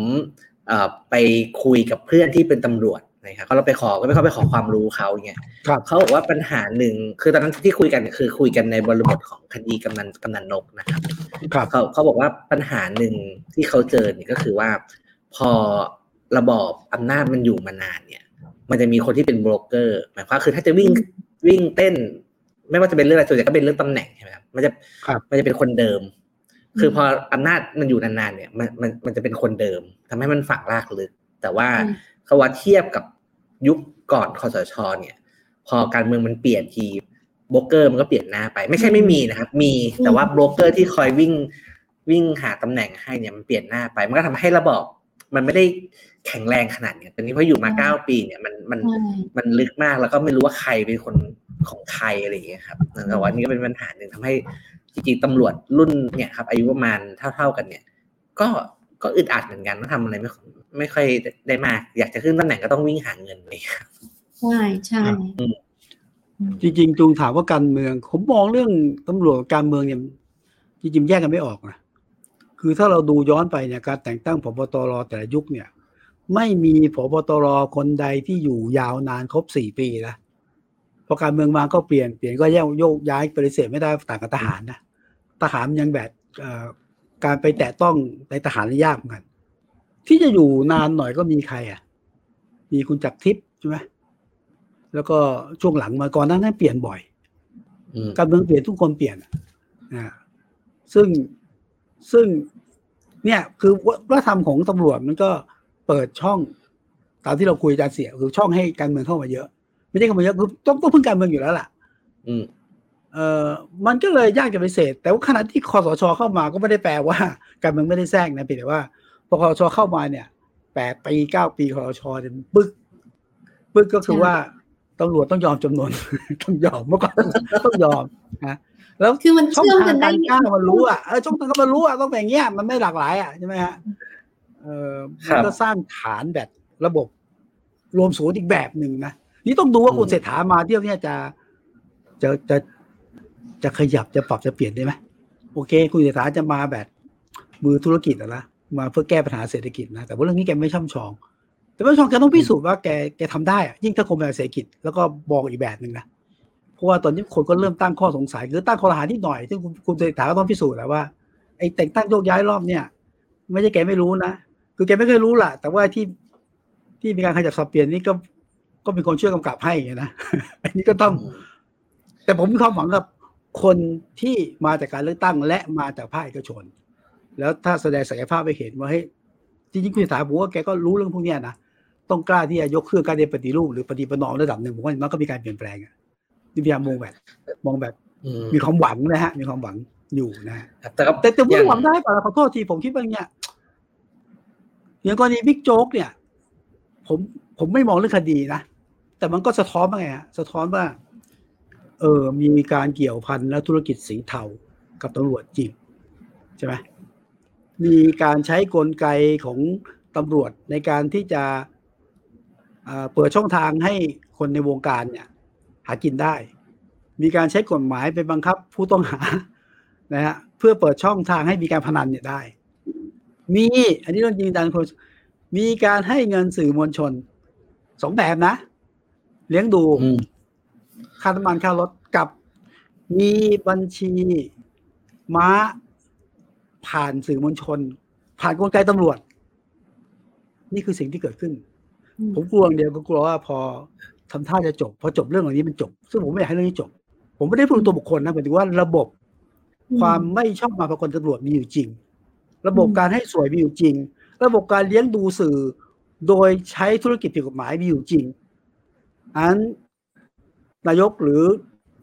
ไปคุยกับเพื่อนที่เป็นตำรวจ นะครับเขาเราไปขอก็ไม่เขาไปขอความรู้เขาเนี่ยเขาบอกว่าปัญหาหนึ่งคือตอนนั้นที่คุยกันคือคุยกันในบริบทของคดีกำนันกำนันนกนะครับเขาเขาบอกว่าปัญหาหนึ่งที่เขาเจอเนี่ยก็คือว่า พอระบอบอำนาจมันอยู่มานานเนี่ย มันจะมีคนที่เป็นโบรกเกอร์หมายความคือถ้าจะวิ่งวิ่งเต้น ไม่ว่าจะเป็นเรื่องอะไรส่วนใหญ่ก็เป็นเรื่องตำแหน่งใช่ไหมครับมันจะครับมันจะเป็นคนเดิม คือพออำนาจมันอยู่นานๆเนี่ยมันมันมันจะเป็นคนเดิมทำให้มันฝังรากลึกแต่ว่าอืมเขาว่าเทียบกับ ยุคก่อนคอสชเนี่ย พอการเมืองมันเปลี่ยนทีโบรกเกอร์มันก็เปลี่ยนหน้าไป ไม่ใช่ไม่มีนะครับ มีแต่ว่าโบรกเกอร์ที่คอยวิ่งวิ่งหาตำแหน่งให้เนี่ยมันเปลี่ยนหน้าไป มันก็ทำให้ระบอบมันไม่ได้แข็งแรงขนาดเนี้ยตอนนี้พออยู่มาเก้าปีเนี่ยมันมันใช่มันลึกมากแล้วก็ไม่รู้ว่าใครเป็นคนของใครอะไรอย่างเงี้ยครับแต่ว่านี่ก็เป็นปัญหาหนึ่งทำให้จริงๆตำรวจรุ่นเนี่ยครับ อายุประมาณเท่าๆกันเนี่ย ก็ ก็อึดอัดเหมือนกันต้องทำอะไรไม่ไม่ค่อยได้มาก อยากจะขึ้นตำแหน่งก็ต้องวิ่งหาเงินเลยครับใช่ใช่จริงๆจูงถามว่าการเมือง ผมมองเรื่องตำรวจกับการเมืองเนี่ยจริงๆแยกกันไม่ออกนะคือถ้าเราดูย้อนไปเนี่ยการแต่งตั้งผบตรแต่ละยุคเนี่ย ไม่มีผบตรคนใดที่อยู่ยาวนานครบสี่ปีนะพอการเมืองมาก็เปลี่ยนเปลี่ยนก็แยกโยกย้ายปฏิเสธไม่ได้ต่างกับทหารนะทหารยังแบบเอ่อ การไปแตะต้องในทหารนี่ยากเหมือนกันที่จะอยู่นานหน่อยก็มีใครอะ มีคุณจักรทิพย์ใช่ไหมแล้วก็ช่วงหลังมาก่อนหนั้านนั้นเปลี่ยนบ่อยอืมการเมืองเปลี่ยนทุกคนเปลี่ยนอะนะซึ่งซึ่งเนี่ยคือวัฒนธรรมของตำรวจมันก็เปิดช่องตามที่เราคุยอาจารย์เสียคือช่องให้การเมืองเข้ามาเยอะ ไม่ใช่เข้ามาเยอะคือต้องต้องพึ่งการเมืองอยู่แล้วล่ะอืม เออมันก็เลยยากจะไปเสธ แต่ว่าขณะที่คอสชเข้ามาก็ไม่ได้แปลว่าการเมืองไม่ได้แทรกนะเพียงแต่ว่าพอคอสชเข้ามาเนี่ยแปดปีเก้าปีคอสชเนี่ยปึ๊กปึ๊กก็คือว่าตำรวจต้องยอมจำนวนต้องยอมเมื่อก่อนต้องยอมนะแล้วคือมันช่องเชื่อมทากังนได้การก้าวมันรู้อะเออช่องทางก็มันรู้อะต้องแบบเงี้ยมันไม่หลากหลายอะใช่ไหมฮะเออครัมันบก็สร้างฐานแบบระบบรวมศูนย์อีกแบบหนึ่งนะนี่ต้องดูว่าคุณเศรษฐามาเที่ยวเนี่ยจะจะจะ จะขยับจะปรับจะเปลี่ยนได้ไหมโอเค คุณเศรษฐาจะมาแบบมือธุรกิจอะนะมาเพื่อแก้ปัญหาเศรษฐกิจนะแต่ว่าเรื่องนี้แกไม่ช่ำชอง แต่ไม่ช่ำชองแกต้องพิสูจน์ว่าแกแกทำได้อะยิ่งถ้าคมแบบเศรษฐกิจแล้วก็บอกอีกแบบหนึ่งนะเพราะว่าตอนนี้คนก็เริ่มตั้งข้อสงสัยหรือตั้งข้อหานิดหน่อยซึ่งคุณคุณเศรษฐาก็ต้องพิสูจน์แหละว่าไอ้แต่งตั้งโยกย้ายรอบเนี่ย ไม่ใช่แกไม่รู้นะคือแกไม่เคยรู้แหละแต่ว่าที่ที่มีการขยับสับเปลี่ยนนี่ก็ก็มีคนช่วยกำกับให้ไงนะอันนี้ก็ต้อง แต่ผมมีความหวังกับ คนที่มาจากการเลือกตั้งและมาจากภาคเอกชน แล้วถ้าแสดงศักยภาพไปเห็นว่าเฮ้ยจริงๆคุณเศรษฐาผมว่าแกก็รู้เรื่องพวกเนี้ยนะต้องกล้าที่จะยกเครื่องการเรียนปฏิรูปหรือปฏิปนอมระดับหนึ่งผมว่ามันก็มีการเปลี่ยนแปลงอะนี่พยายามมองแบบมองแบบอืมมีความหวังนะฮะ มีความหวังอยู่นะฮะครับแต่ก็แต่แต่ผมอย่างหวังได้ป่ะขอโทษทีผมคิดว่าเนี่ยอย่างกรณีบิ๊กโจ๊กเนี่ย ผมผมไม่มองเรื่องคดีนะแต่มันก็สะท้อนว่าไงฮะสะท้อนว่า เออมีการเกี่ยวพันและธุรกิจสีเทากับตำรวจจริงใช่ไหมมีการใช้กลไกของตำรวจในการที่จะเเปิดช่องทางให้คนในวงการเนี่ย หากินได้ มีการใช้กฎหมายไปบังคับผู้ต้องหานะฮะเพื่อเปิดช่องทางให้มีการพนันเนี่ยได้ มีอันนี้เรื่องจริงดันคนมีการให้เงินสื่อมวลชนสองแบบนะ เลี้ยงดู ค่าน้ำมันค่ารถกับมีบัญชีม้าผ่านสื่อมวลชน ผ่านกลไกตำรวจ นี่คือสิ่งที่เกิดขึ้นอืมผมกลัวอย่างเดียวก็กลัวว่าพอทำท่าจะจบ พอจบเรื่องเหล่านี้มันจบ ซึ่งผมไม่อยากให้เรื่องนี้จบ ผมไม่ได้พูดถึงตัวบุคคลนะหมายถึงว่าระบบความไม่ชอบมาพากลตำรวจมีอยู่จริง ระบบอืมการให้สวยมีอยู่จริง ระบบการเลี้ยงดูสื่อ โดยใช้ธุรกิจผิดกฎหมายมีอยู่จริงอัน นายกหรือ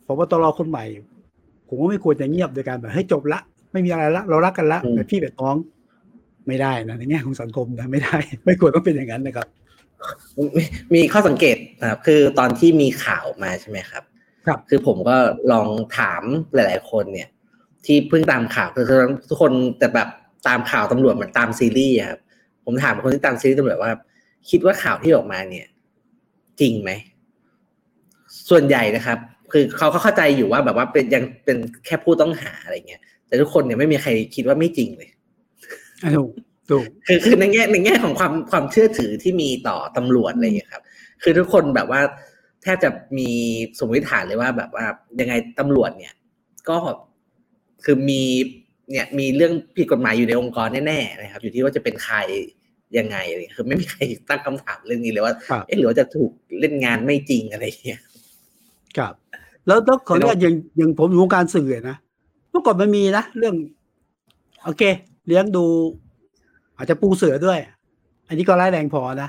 พบตรคนใหม่ ผมว่าไม่ควรจะเงียบโดยการแบบให้ยจบละ ไม่มีอะไรละ เรารักกันละอืมแบบพี่แบบน้องไม่ได้นะในแง่ของสังคมนะไม่ได้ ไม่ควรต้องเป็นอย่างนั้นนะครับมีมีข้อสังเกตนะครับคือตอนที่มีข่าวมาใช่ไหมครับ ครับ คือผมก็ลองถามหลาย ๆ คนเนี่ย ที่เพิ่งตามข่าวคือคือทุกคนแต่แบบตามข่าวตำรวจเหมือนตามซีรีส์อะครับผมถามคนที่ตามซีรีส์ตำรวจว่า คิดว่าข่าวที่ออกมาเนี่ย จริงไหม ส่วนใหญ่นะครับ คือเขาก็เข้าใจอยู่ว่าแบบว่าเป็นยังเป็นแค่ผู้ต้องหาอะไรเงี้ย แต่ทุกคนเนี่ยไม่มีใครคิดว่าไม่จริงเลยอะถูกถูกคือคือในแง่ในแง่ของความความเชื่อถือที่มีต่อตำรวจอะไรอย่างเงี้ยครับ คือทุกคนแบบว่าแทบจะมีสมมติฐานเลยว่าแบบว่ายังไงตำรวจเนี่ย ก็คือมีเนี่ยมีเรื่องผิดกฎหมายอยู่ในองค์กรแน่ๆนะครับ อยู่ที่ว่าจะเป็นใครยังไงเลยคือไม่มีใครตั้งคำถามเรื่องนี้เลยว่าครับเอ๊ะหรือว่าจะถูกเล่นงานไม่จริงอะไรเงี้ย ครับ แล้วแล้วขออนุญาตอย่างอย่างผมอยู่วงการสื่อนะเมื่อก่อนมันมีนะเรื่อง โอเค เลี้ยงดู อาจจะปูเสือด้วย อันนี้ก็ร้ายแรงพอนะ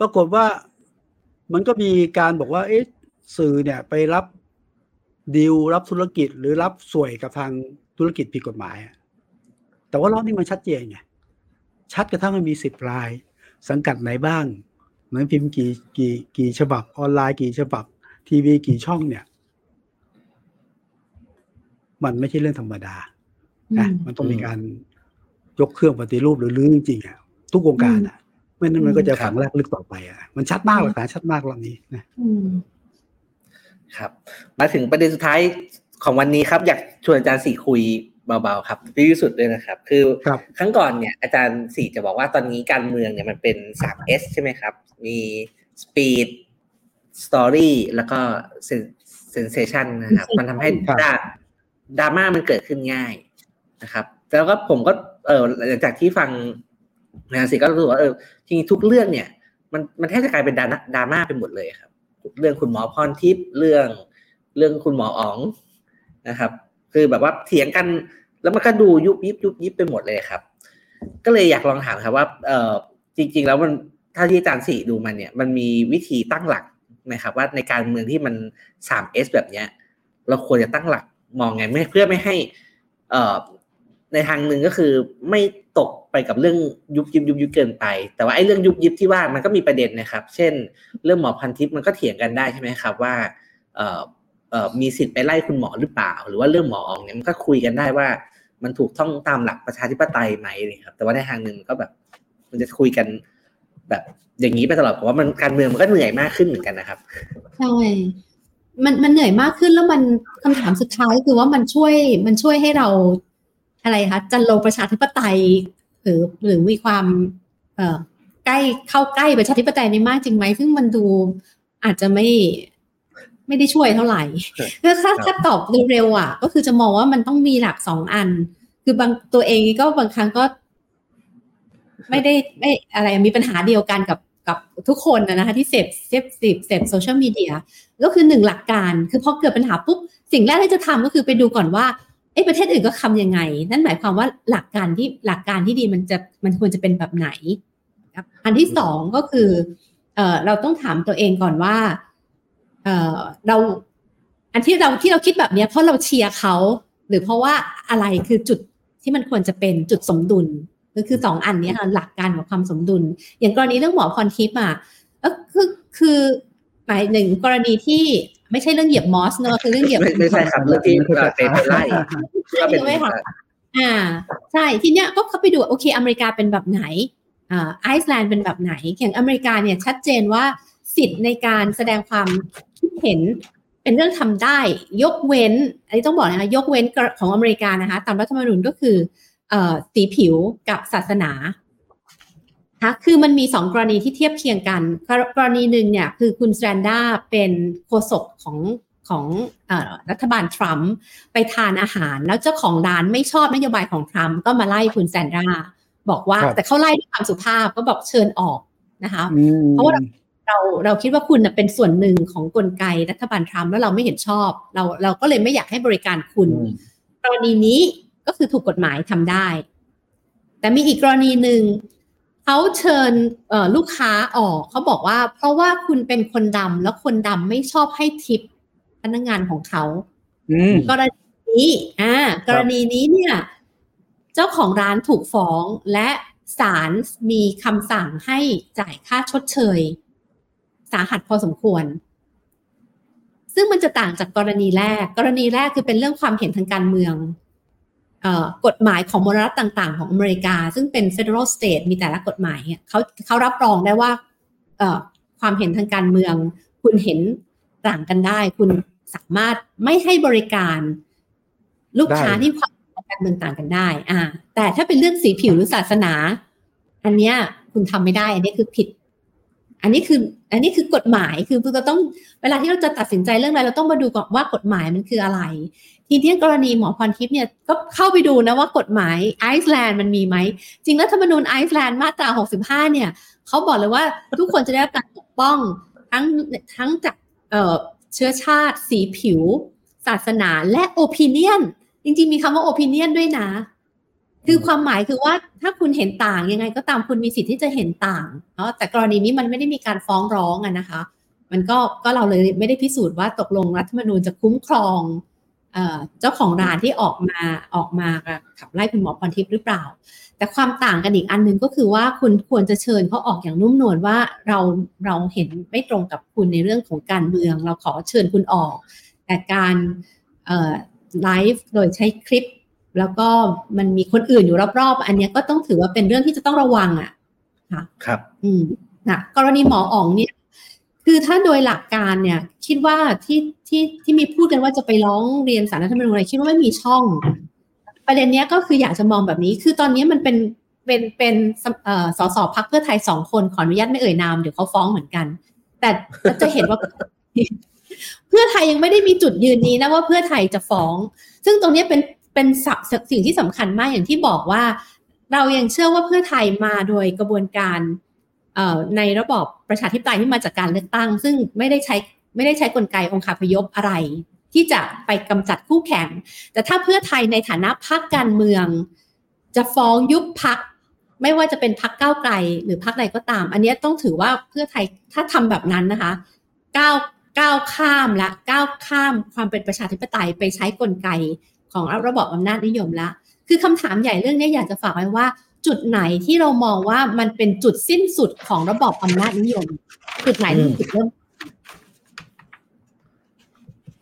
ปรากฏว่ามันก็มีการบอกว่า เอ๊ะสื่อเนี่ย ไปรับดีลรับธุรกิจหรือรับสวยกับทางธุรกิจผิดกฎหมายอะแต่ว่ารอบนี้มันชัดเจนไงชัดกระทั่งมันมีสิบราย สังกัดไหนบ้าง หนังพิมพ์กี่กี่กี่ฉบับออนไลน์กี่ฉบับ ทีวีกี่ช่องเนี่ย มันไม่ใช่เรื่องธรรมดานะอืมมันต้องมีการยกเครื่องปฏิรูปหรือรื้อจริงๆอะทุกวงการอะไม่นั้นมันก็จะครับฝังแรกลึกต่อไปอะมันชัดมากหลักฐานชัดมากรอบนี้นะอืมครับ มาถึงประเด็นสุดท้ายของวันนี้ครับ อยากชวนอาจารย์สี่คุย เบาๆครับพี่วิสุทธ์ด้วยนะครับ คือครับครั้งก่อนเนี่ยอาจารย์สี่จะบอกว่าตอนนี้การเมืองเนี่ยมันเป็นสามเอสใช่ไหมครับ มี speed story แล้วก็ sensation นะครับ มันทำให้ครับดราดราม่ามันเกิดขึ้นง่ายนะครับ แล้วก็ผมก็เออหลังจากที่ฟังอาจารย์สี่ก็รู้สึกว่าเออจริงๆทุกเรื่องเนี่ย มันมันแทบจะกลายเป็นดราม่าดราม่าไปหมดเลยครับ เรื่องคุณหมอพรทิพย์เรื่อง เรื่องคุณหมออ๋องนะครับ คือแบบว่าเถียงกันแล้วมันก็ดูยุบยิบยุบยิบไปหมดเลยครับ ก็เลยอยากลองถามครับว่าเออจริง ๆ แล้วมันถ้าที่อาจารย์สี่ดูมันเนี่ยมันมีวิธีตั้งหลักไหมครับ ว่าในการเมืองที่มันสามเอสแบบเนี้ย เราควรจะตั้งหลักมองไงไม่เพื่อไม่ให้เอ่อในทางหนึ่งก็คือไม่ตกไปกับเรื่องยุบยิบยุบยิบเกินไป แต่ว่าไอ้เรื่องยุบยิบที่ว่ามันก็มีประเด็นนะครับ เช่น เรื่องหมอพันทิพย์มันก็เถียงกันได้ใช่ไหมครับว่าเอ่อเอ่อ มีสิทธิ์ไปไล่คุณหมอหรือเปล่า หรือว่าเรื่องหมออองเนี่ยมันก็คุยกันได้ว่า มันถูกต้องตามหลักประชาธิปไตยไหมครับ แต่ว่าในทางหนึ่งก็แบบ มันจะคุยกันแบบอย่างนี้ไปตลอดผมว่ามันการเมืองมันก็เหนื่อยมากขึ้นเหมือนกันนะครับใช่มันมันเหนื่อยมากขึ้นแล้วมันคำถามสุดท้ายคือว่ามันช่วยมันช่วยให้เราอะไรคะจันโลงประชาธิปไตย หรือหรือมีความ เอ่อใกล้เข้าใกล้ประชาธิปไตยนี้มากจริงไหมซึ่งมันดูอาจจะไม่ ไม่ได้ช่วยเท่าไหร่คือถ้าถ้าตอบเร็วๆอะ ก็คือจะมองว่ามันต้องมีหลักสองอัน คือบางตัวเองก็บางครั้งก็ ไม่ได้ไม่อะไรมีปัญหาเดียวกันกับกับทุกคนนะนะคะที่เสพเสพเสพเสพโซเชียลมีเดียก็คือหนึ่งหลักการ คือพอเกิดปัญหาปุ๊บ สิ่งแรกที่จะทำก็คือไปดูก่อนว่าเอ๊ะประเทศอื่นก็ทำยังไง นั่นหมายความว่าหลักการที่หลักการที่ดีมันจะมันควรจะเป็นแบบไหนครับอันที่สองก็คือเอ่อเราต้องถามตัวเองก่อนว่า เอ่อเรา อันที่เราที่เราคิดแบบเนี้ยเพราะเราเชียร์เขาหรือเพราะว่าอะไรคือจุดที่มันควรจะเป็นจุดสมดุลก็คือสองอันเนี้ยค่ะหลักการของความสมดุล อย่างกรณีเรื่องหมอพรทิพย์อะก็คือคือหมายหนึ่งกรณีที่ไม่ใช่เรื่องเหยียบมอสเนอะคือเรื่องเหยียบไม่ไม่ใช่ครับเรื่องที่เอ่อเป็นไล่ก็เป็นใช่ไหมคะอ่าใช่ทีเนี้ยก็เข้าไปดูโอเค อเมริกาเป็นแบบไหนอ่าไอซ์แลนด์เป็นแบบไหนอย่างอเมริกาเนี่ยชัดเจนว่าสิทธิ์ในการแสดงความคิด เห็นเป็นเรื่องทำได้ ยกเว้นอันนี้ต้องบอกนะคะยกเว้นของอเมริกานะคะ ตามรัฐธรรมนูญก็คือเอ่อสีผิวกับศาสนาค่ะคือมันมีสองกรณีที่เทียบเคียงกัน กรณีหนึ่งเนี่ยคือคุณแซนดราเป็นโฆษกของของเออรัฐบาลทรัมป์ไปทานอาหาร แล้วเจ้าของร้านไม่ชอบนโยบายของทรัมป์ก็มาไล่คุณแซนดราบอกว่าครับแต่เขาไล่ด้วยความสุภาพก็บอกเชิญออกนะคะอืมเพราะว่า เราเราคิดว่าคุณน่ะเป็นส่วนหนึ่งของกลไกรัฐบาลทรัมป์แล้วเราไม่เห็นชอบ เราเราก็เลยไม่อยากให้บริการคุณอืมกรณีนี้ก็คือถูกกฎหมายทำได้ แต่มีอีกกรณีหนึ่งเขาเชิญเอ่อลูกค้าออกเขาบอกว่า เพราะว่าคุณเป็นคนดำแล้วคนดำไม่ชอบให้ทิปพนักงานของเขาอืมกรณีนี้อ่ากรณีนี้เนี่ย เจ้าของร้านถูกฟ้องและศาลมีคำสั่งให้จ่ายค่าชดเชย สาหัสพอสมควร ซึ่งมันจะต่างจากกรณีแรก กรณีแรกคือเป็นเรื่องความเห็นทางการเมืองเอ่อกฎหมายของมลรัฐต่างๆ ของอเมริกา ซึ่งเป็น federal state มีแต่ละกฎหมายเนี่ยเขาเขารับรองได้ว่าเอ่อความเห็นทางการเมือง คุณเห็นต่างกันได้ คุณสามารถไม่ให้บริการ ลูกค้าได้ที่ความเห็นทางการเมืองต่างกันได้ อ่า แต่ถ้าเป็นเรื่องสีผิวหรือศาสนา อันเนี้ยคุณทำไม่ได้ อันนี้คือผิด อันนี้คืออันนี้คือกฎหมายคือเราต้องเวลาที่เราจะตัดสินใจเรื่องอะไรเราต้องมาดูก่อนว่ากฎหมายมันคืออะไร ทีนี้กรณีหมอพรทิพย์เนี่ยก็เข้าไปดูนะว่ากฎหมายไอซ์แลนด์มันมีไหม จริงแล้วธรรมนูญไอซ์แลนด์มาตรา 65 เนี่ยเขาบอกเลยว่าทุกคนจะได้รับการปกป้องทั้งทั้งจากเชื้อชาติ สีผิว ศาสนาและโอปิเนียนจริงๆ มีคำว่าโอปิเนียนด้วยนะ คือความหมายคือว่าถ้าคุณเห็นต่างยังไงก็ตามคุณมีสิทธิ์ที่จะเห็นต่างเนาะแต่กรณีนี้มันไม่ได้มีการฟ้องร้องอะนะคะ มันก็ก็เราเลยไม่ได้พิสูจน์ว่าตกลงรัฐธรรมนูญจะคุ้มครองเจ้าของร้านที่ออกมาออกมาขับไล่คุณหมอพรทิพย์หรือเปล่า แต่ความต่างกันอีกอันหนึ่งก็คือว่าคุณควรจะเชิญเขาออกอย่างนุ่มนวลว่าเราเราเห็นไม่ตรงกับคุณในเรื่องของการเมือง เราขอเชิญคุณออก แต่การไลฟ์โดยใช้คลิป แล้วก็มันมีคนอื่นอยู่รอบๆ อันนี้ก็ต้องถือว่าเป็นเรื่องที่จะต้องระวังอะค่ะครับ อืมนะกรณีหมออ๋องเนี่ย คือถ้าโดยหลักการเนี่ย คิดว่าที่ที่ที่มีพูดกันว่าจะไปร้องเรียนสารรัฐธรรมนูญอะไรคิดว่าไม่มีช่อง ประเด็นเนี้ยก็คืออยากจะมองแบบนี้ คือตอนนี้มันเป็นเป็นเป็นสสพักเพื่อไทยสองคนขออนุญาตไม่เอ่ยนามเดี๋ยวเขาฟ้องเหมือนกัน แต่จะเห็นว่าเพื่อไทยยังไม่ได้มีจุดยืนนี้นะว่าเพื่อไทยจะฟ้อง ซึ่งตรงนี้เป็น เป็นสิ่งที่สำคัญมากอย่างที่บอกว่า เรายังเชื่อว่าเพื่อไทยมาโดยกระบวนการในระบอบประชาธิปไตยที่มาจากการเลือกตั้ง ซึ่งไม่ได้ใช้ไม่ได้ใช้กลไกองค์คาพยพอะไร ที่จะไปกำจัดคู่แข่ง แต่ถ้าเพื่อไทยในฐานะพรรคการเมือง จะฟ้องยุบพักไม่ว่าจะเป็นพักก้าวไกลหรือพักใดก็ตาม อันนี้ต้องถือว่าเพื่อไทยถ้าทำแบบนั้นนะคะก้าวก้าวข้ามและก้าวข้ามความเป็นประชาธิปไตยไปใช้กลไก ของระบอบอำนาจนิยมละ คือคำถามใหญ่เรื่องนี้อยากจะฝากไว้ว่า จุดไหนที่เรามองว่ามันเป็นจุดสิ้นสุดของระบอบอำนาจนิยม จุดไหนที่จุดเริ่ม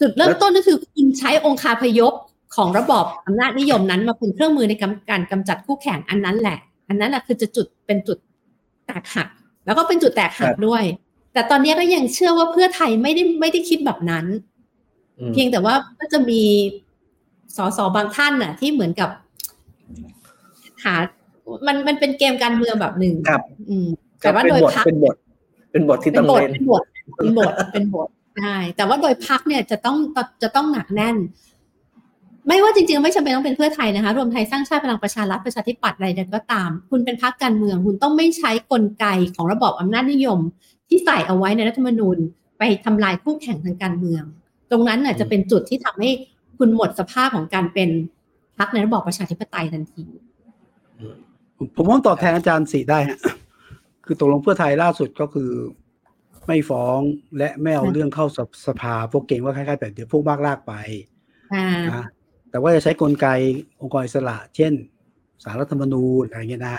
จุดเริ่มต้นก็คือคุณใช้องค์คาพยพของระบอบอำนาจนิยมนั้นมาเป็นเครื่องมือในการกำจัดคู่แข่งอันนั้นแหละ อันนั้นแหละคือจะจุดเป็นจุดแตกหัก แล้วก็เป็นจุดแตกหักด้วย แต่ตอนนี้ก็ยังเชื่อว่าเพื่อไทยไม่ได้ไม่ได้คิดแบบนั้น เพียงแต่ว่าก็จะมี สสบางท่านน่ะ ที่เหมือนกับ หา มันมันเป็นเกมการเมืองแบบหนึ่งครับ อืม แต่ว่าโดยพักเป็นบท เป็นบทที่ต้องเล่นเป็นบทเป็นบทเป็นบทใช่แต่ว่าโดยพักเนี่ยจะต้องจะต้องหนักแน่น ไม่ว่าจริงๆ ไม่จำเป็นต้องเป็นเพื่อไทยนะคะ รวมไทยสร้างชาติพลังประชารัฐประชาธิปัตย์อะไรใดก็ตาม คุณเป็นพักการเมือง คุณต้องไม่ใช้กลไกของระบอบอำนาจนิยม ที่ใส่เอาไว้ในรัฐธรรมนูญไปทำลายคู่แข่งทางการเมือง ตรงนั้นน่ะจะเป็นจุดที่ทำให้ คุณหมดสภาพของการเป็นพักในระบอบประชาธิปไตยทันที ผมว่าตอบแทนอาจารย์สีได้ฮะคือตกลงเพื่อไทยล่าสุดก็คือ ไม่ฟ้องและไม่เอาเรื่องเข้าสภาพวกเก่งว่าคล้ายๆแบบเดี๋ยวพวกมากลากไปนะแต่ว่าจะใช้กลไกองค์กรอิสระ เช่น สารรัฐธรรมนูญอะไรเงี้ยนะ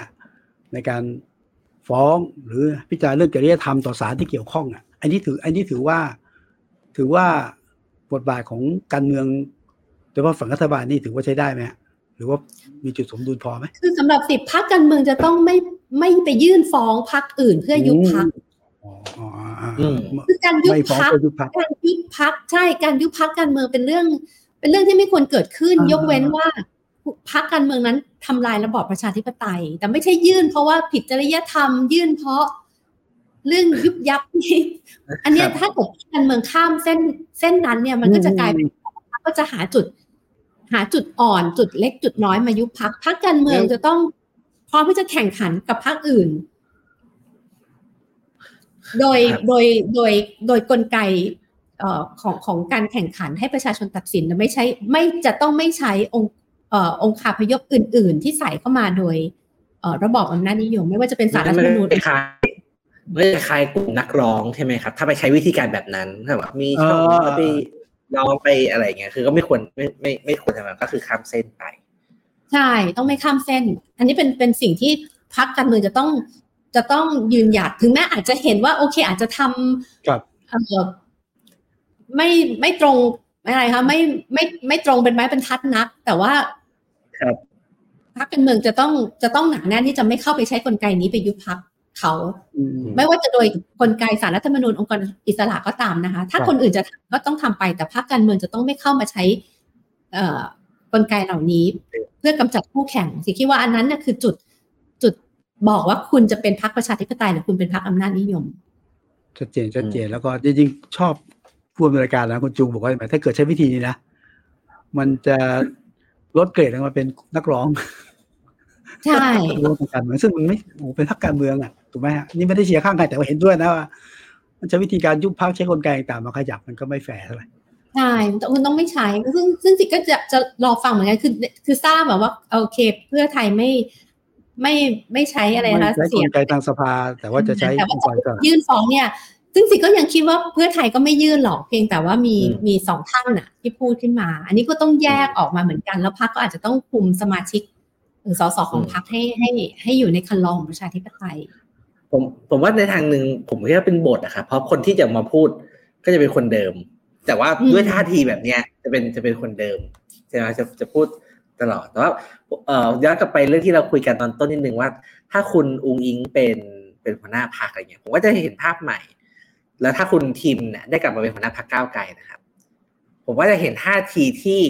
ในการฟ้องหรือพิจารณาเรื่องจริยธรรมต่อสารที่เกี่ยวข้องอะ อันนี้ถือ อันนี้ถือว่าถือว่าบทบาทของการเมือง โดยเฉพาะฝั่งรัฐบาลนี่ถือว่าใช้ได้ไหมรือว่ามีจุดสมดุลพอไหมคือสำหรับสิบพักการเมืองจะต้องไม่ไม่ไปยื่นฟ้องพักอื่นเพื่อยุบพักคือการยุบพักการยุบพักใช่การยุบพักการเมืองเป็นเรื่อง เป็นเรื่องที่ไม่ควรเกิดขึ้น ยกเว้นว่าพักการเมืองนั้นทำลายระบอบประชาธิปไตย แต่ไม่ใช่ยื่นเพราะว่าผิดจริยธรรม ยื่นเพราะเรื่องยุบยับนี่อันนี้ถ้าเกิดการเมืองข้ามเส้นเส้นนั้นเนี่ยมันก็จะกลายเป็นก็จะหาจุด หาจุดอ่อนจุดเล็กจุดน้อยมายุบพักพักการเมืองจะต้องพร้อมที่จะแข่งขันกับพักอื่น โดยโดยโดยโดยกลไกของของการแข่งขันให้ประชาชนตัดสินไม่ใช่ไม่จะต้องไม่ใช้องค์องค์คาพยพอื่น ๆ ที่ใส่เข้ามาโดยระบอบอำนาจนิยม ไม่ว่าจะเป็นสารรัฐธรรมนูญคล้ายไม่คล้ายกลุ่มนักร้องใช่ไหมครับ ถ้าไปใช้วิธีการแบบนั้นถ้าแบบมีช่องไป ยอมไปอะไรเงี้ยคือก็ไม่ควรไม่ไม่ไม่ควรทำแบบก็คือข้ามเส้นไป ใช่ต้องไม่ข้ามเส้น อันนี้เป็นเป็นสิ่งที่พักการเมืองจะต้องจะต้องยืนหยัดถึงแม้อาจจะเห็นว่าโอเค อาจจะทำครับเออไม่ไม่ตรงอะไรคะไม่ไม่ไม่ตรงเป็นไม้เป็นทัดนัก แต่ว่าครับพักการเมืองจะต้องจะต้องหนักแน่นที่จะไม่เข้าไปใช้กลไกนี้ไปยุบพัก เขาไม่ว่าจะโดยกลไกสารรัฐธรรมนูญองค์กรอิสระก็ตามนะคะ ถ้าคนอื่นจะก็ต้องทำไปแต่พรรคการเมืองจะต้องไม่เข้ามาใช้กลไกเหล่านี้ เพื่อกำจัดคู่แข่งสิคิดว่าอันนั้นน่ะคือจุดจุดบอกว่าคุณจะเป็นพรรคประชาธิปไตยหรือคุณเป็นพรรคอำนาจนิยมชัดเจนชัดเจนแล้วก็จริงๆชอบผู้ดำเนินรายการนะคุณจูงบอกว่าถ้าเกิดใช้วิธีนี้นะมันจะลดเกรดลงมาเป็นนักร้อง ใช่ร่วมกันเมืองซึ่งมันไม่โอ้เป็นพรรคการเมืองอะถูกไหมฮะนี่ไม่ได้เชียร์ข้างใครแต่ว่าเห็นด้วยนะว่ามันใช้วิธีการยุบพรรคใช้กลไกต่างๆมาขยับมันก็ไม่แฟร์เท่าไหร่ใช่คุณต้องไม่ใช้ซึ่งซึ่งสิก็จะจะรอฟังเหมือนกันคือคือทราบแบบว่าโอเค เพื่อไทยไม่ไม่ไม่ใช้อะไรนะใช้กเสียลงไกทางสภา แต่ว่าจะใช้แต่องว่าค์กรจะอิสระยื่นฟ้องเนี่ย ซึ่งสิก็ยังคิดว่าเพื่อไทยก็ไม่ยื่นหรอกเพียงแต่ว่ามีอืมมีสองท่านน่ะ ที่พูดขึ้นมา อันนี้ก็ต้องแยกออกมาเหมือนกัน แล้วพรรคก็อาจจะต้องคุมสมาชิก หรือสสของพรรคให้ให้ให้อยู่ในคันลองของประชาธิปไตย ผมผมว่าในทางหนึ่งผมคิดว่าเป็นบทอะครับเพราะคนที่จะมาพูดก็จะเป็นคนเดิม แต่ว่าอืมด้วยท่าทีแบบเนี้ยจะเป็นจะเป็นคนเดิมใช่ไหมจะจะพูดตลอดแต่ว่าเอ่อย้อนกลับไปเรื่องที่เราคุยกันตอนต้นนิดนึงว่า ถ้าคุณอุงอิงเป็นเป็นหัวหน้าพรรคอะไรเงี้ยผมก็จะเห็นภาพใหม่ แล้วถ้าคุณทีมเนี่ยได้กลับมาเป็นหัวหน้าพรรคก้าวไกลนะครับ ผมว่าจะเห็นท่าทีที่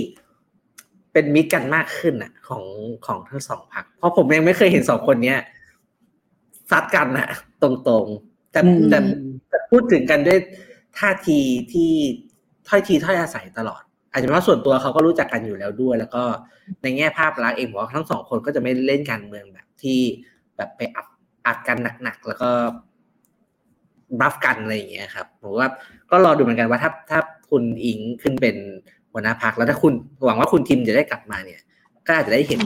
เป็นมิตรกันมากขึ้นอะ ของของทั้งสองพรรคเพราะผมยังไม่เคยเห็นสองคนเนี้ยซัดกันอะ ตรงๆ แต่อืมแต่แต่พูดถึงกันด้วยท่าทีที่ถ้อยทีถ้อยอาศัยตลอด อาจจะเพราะส่วนตัวเขาก็รู้จักกันอยู่แล้วด้วย แล้วก็ในแง่ภาพลักษณ์เองผมว่าทั้งสองคนก็จะไม่เล่นการเมืองแบบที่แบบไปอัดอัดกันหนักๆแล้วก็บัฟกันอะไรอย่างเงี้ยครับผมว่าก็รอดูเหมือนกันว่าถ้าถ้าคุณอิงขึ้นเป็น หัวหน้าพักแล้วถ้าคุณหวังว่าคุณทิมจะได้กลับมาเนี่ย ก็อาจจะได้เห็น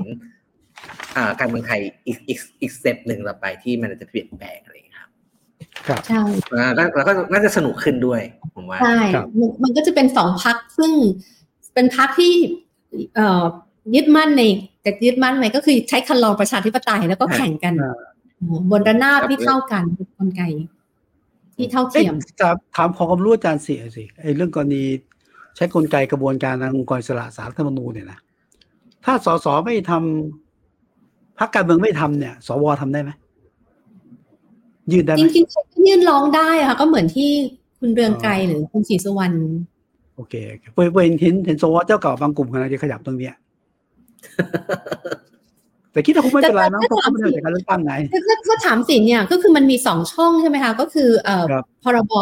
อ่าการเมืองไทยอีกอีกอีก step หนึ่งต่อไปที่มันจะเปลี่ยนแปลงอะไรอย่างเงี้ยครับครับใช่แล้วก็แล้วก็น่าจะสนุกขึ้นด้วยผมว่าใช่ครับมันมันก็จะเป็นสองพรรคซึ่งเป็นพรรคที่เอ่อยึดมั่นในแต่ยึดมั่นไหมก็คือใช้ครรลองประชาธิปไตยแล้วก็แข่งกันอ่าบนระนาบที่เท่ากันเป็นกลไกที่เท่าเอ่อเทียมจะถามขอความรู้อาจารย์เสียสิไอ้เรื่องกรณี ใช้กลไกกระบวนการทางองค์กรอิสระศาลรัฐธรรมนูญเนี่ยนะถ้าสสไม่ทำพรรคการเมืองไม่ทำเนี่ย สวทำได้ไหมยืดได้ไหจมริงๆก็ยื่นร้องได้อะค่ะก็เหมือนที่คุณเรืองไกรหรือคุณศรีสุวรรณโอเคเว้ยเว้ยเห็นเห็นสวเจ้าเก่าบางกลุ่มกำลังจะขยับตรงเนี้ยแต่คิดว่าคงไม่เป็นไรนะเพราะเขาไม่ได้มาจากการเลือกตั้งไงถ้าถ้าถ้าถามสิเนี่ยก็คือมันมีสองช่องใช่ไหมคะ ก็คือเอ่อครับพรบ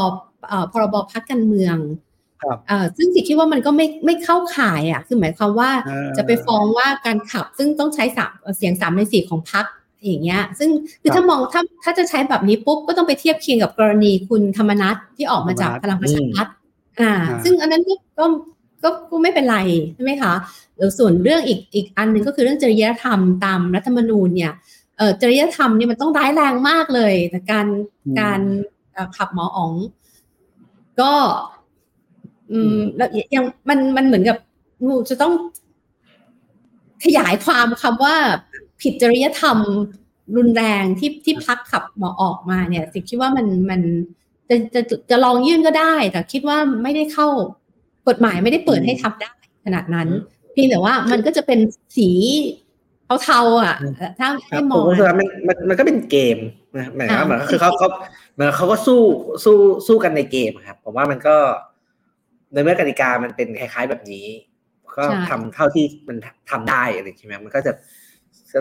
เอ่อพรบพักการเมืองครับเอ่อ ซึ่งสิคิดว่ามันก็ไม่ไม่เข้าข่ายอะคือหมายความว่าเออจะไปฟ้องว่าการขับ ซึ่งต้องใช้สามเสียงสามในสี่ของพักอย่างเงี้ย ซึ่งคือครับถ้ามองถ้าถ้าจะใช้แบบนี้ปุ๊บก็ต้องไปเทียบเคียงกับกรณีคุณธรรมนัทที่ออกมาจากธรรมนัสพลังประชารัฐอ่าอ่าซึ่งอันนั้นก็ก็ก็ก็ไม่เป็นไรใช่ไหมคะแล้วส่วนเรื่องอีกอีกอันหนึ่งก็คือเรื่องจริยธรรมตามรัฐธรรมนูญเนี่ยเอ่อจริยธรรมเนี่ยมันต้องร้ายแรงมากเลยแต่การอืมการเอ่อขับหมออ๋อง ก็ อืมแล้วยังมันมันเหมือนกับงูจะต้องขยายความคำว่าผิดจริยธรรมรุนแรงที่ที่พักขับหมอออกมาเนี่ยสิคิดว่ามันมันจะจะจะลองยื่นก็ได้ แต่คิดว่าไม่ได้เข้ากฎหมายไม่ได้เปิดให้ทำได้ ขนาดนั้นเพียงแต่ว่ามันก็จะเป็นสีเทาๆอะถ้าครัให้บมผอมงรู้สึกว่ามันมันมันก็เป็นเกมนะหมายความว่าอ่าเหมือนคือเขาเขาเหมือนเขาก็สู้สู้สู้กันในเกมครับผมว่ามันก็ ในเมื่อกติกามันเป็นคล้ายๆแบบนี้ ก็ทำเท่าที่มันทำได้อะไรใช่ไหมมันก็จะ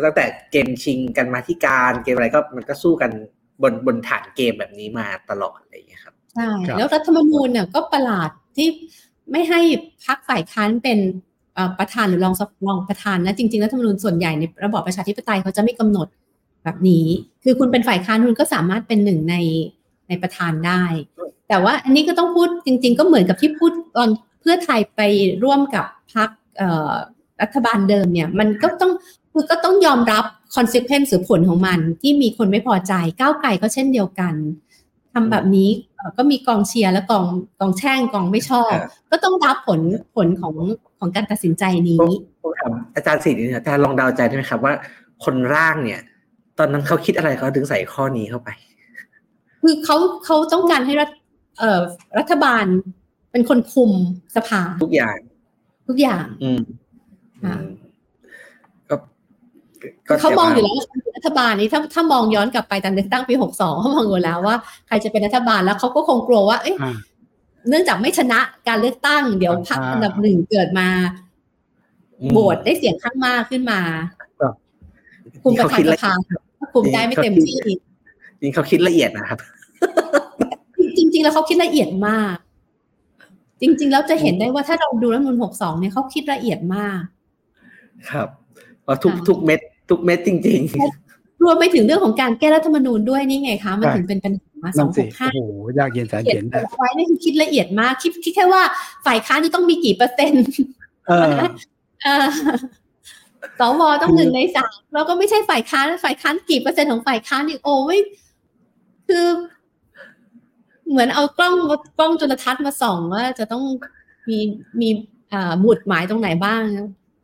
ตั้งแต่เกมชิงกันมาที่การเกมอะไรก็มันก็สู้กันบนบนฐานเกมแบบนี้มาตลอดอะไรอย่างเงี้ยครับใช่ครับแล้วรัฐธรรมนูญเนี่ยก็ประหลาดที่ไม่ให้พักฝ่ายค้านเป็นเอ่อประธานหรือรองรองประธานนะจริงๆรัฐธรรมนูญส่วนใหญ่ในระบอบประชาธิปไตยเขาจะไม่กำหนดแบบนี้ คือคุณเป็นฝ่ายค้านคุณก็สามารถเป็นหนึ่งในในประธานได้ แต่ว่าอันนี้ก็ต้องพูดจริง ๆ ก็เหมือนกับที่พูดตอนเพื่อไทยไปร่วมกับพักรัฐบาลเดิมเนี่ย มันก็ต้องคือก็ต้องยอมรับ consequence หรือผลของมัน ที่มีคนไม่พอใจก้าวไกลก็เช่นเดียวกันทำแบบนี้เอ่อก็มีกองเชียร์และกองกองแช่งกองไม่ชอบครับก็ต้องรับผลผลของของการตัดสินใจนี้ผมถามอาจารย์สิริเนี่ยอาจารย์ลองเดาใจได้ไหมครับว่าคนร่างเนี่ย ตอนนั้นเขาคิดอะไรเขาถึงใส่ข้อนี้เข้าไป คือเขาเขาต้องการให้รัฐเอ่อ รัฐบาลเป็นคนคุมสภา ทุกอย่าง ทุกอย่าง อืมค่ะอืมก็ก็เขามองอยู่ถืแล้วว่าใครเป็นรัฐบาลนี้ถ้าถ้ามองย้อนกลับไปตอนเลือกตั้งปีหกสองเขามองอยู่แล้วว่าใครจะเป็นรัฐบาลแล้วเขาก็คงกลัวว่า เอ้ยอ่าเนื่องจากไม่ชนะการเลือกตั้ง เดี๋ยวพรรคอ่าอันดับหนึ่งเกิดมาอืมโหวตได้เสียงข้างมากขึ้นมาครับคุมประธานสภาละคุมได้ไม่เต็มที่จริงเขาคิดละเอียดนะครับ จจริง ๆ แล้วเขาคิดละเอียดมาก จริง ๆ แล้วจะเห็นได้ว่าถ้าเราดูรัฐธรรมนูล62เนี่ยเขาคิดละเอียดมาก ครับเพราะทุกค่ะทุกเม็ด ทุกเม็ดจริงรวมไปถึงเรื่องของการแก้รัฐธรรมนูญด้วยนี่ไงคะมันใช่ถึงเป็นปัญหาสนั่อนงหสิกห้าโอ้โหยากเย็นแสนเขียเขียนนนะไว้นี่คือคิดละเอียดมาก คิดคิดแค่ว่าฝ่ายค้านจะต้องมีกี่เปอร์เซ็นต์เออเออสวต้องหนึ่งในสามแล้วก็ไม่ใช่ฝ่ายค้านฝ่ายค้านกี่เปอร์เซ็นต์ของฝ่ายค้านอีกโอ้ไม่คือ เหมือนเอากล้องกล้องจุลทรรศน์มาส่องว่าจะต้องมีมีอ่าหมุดหมายตรงไหนบ้าง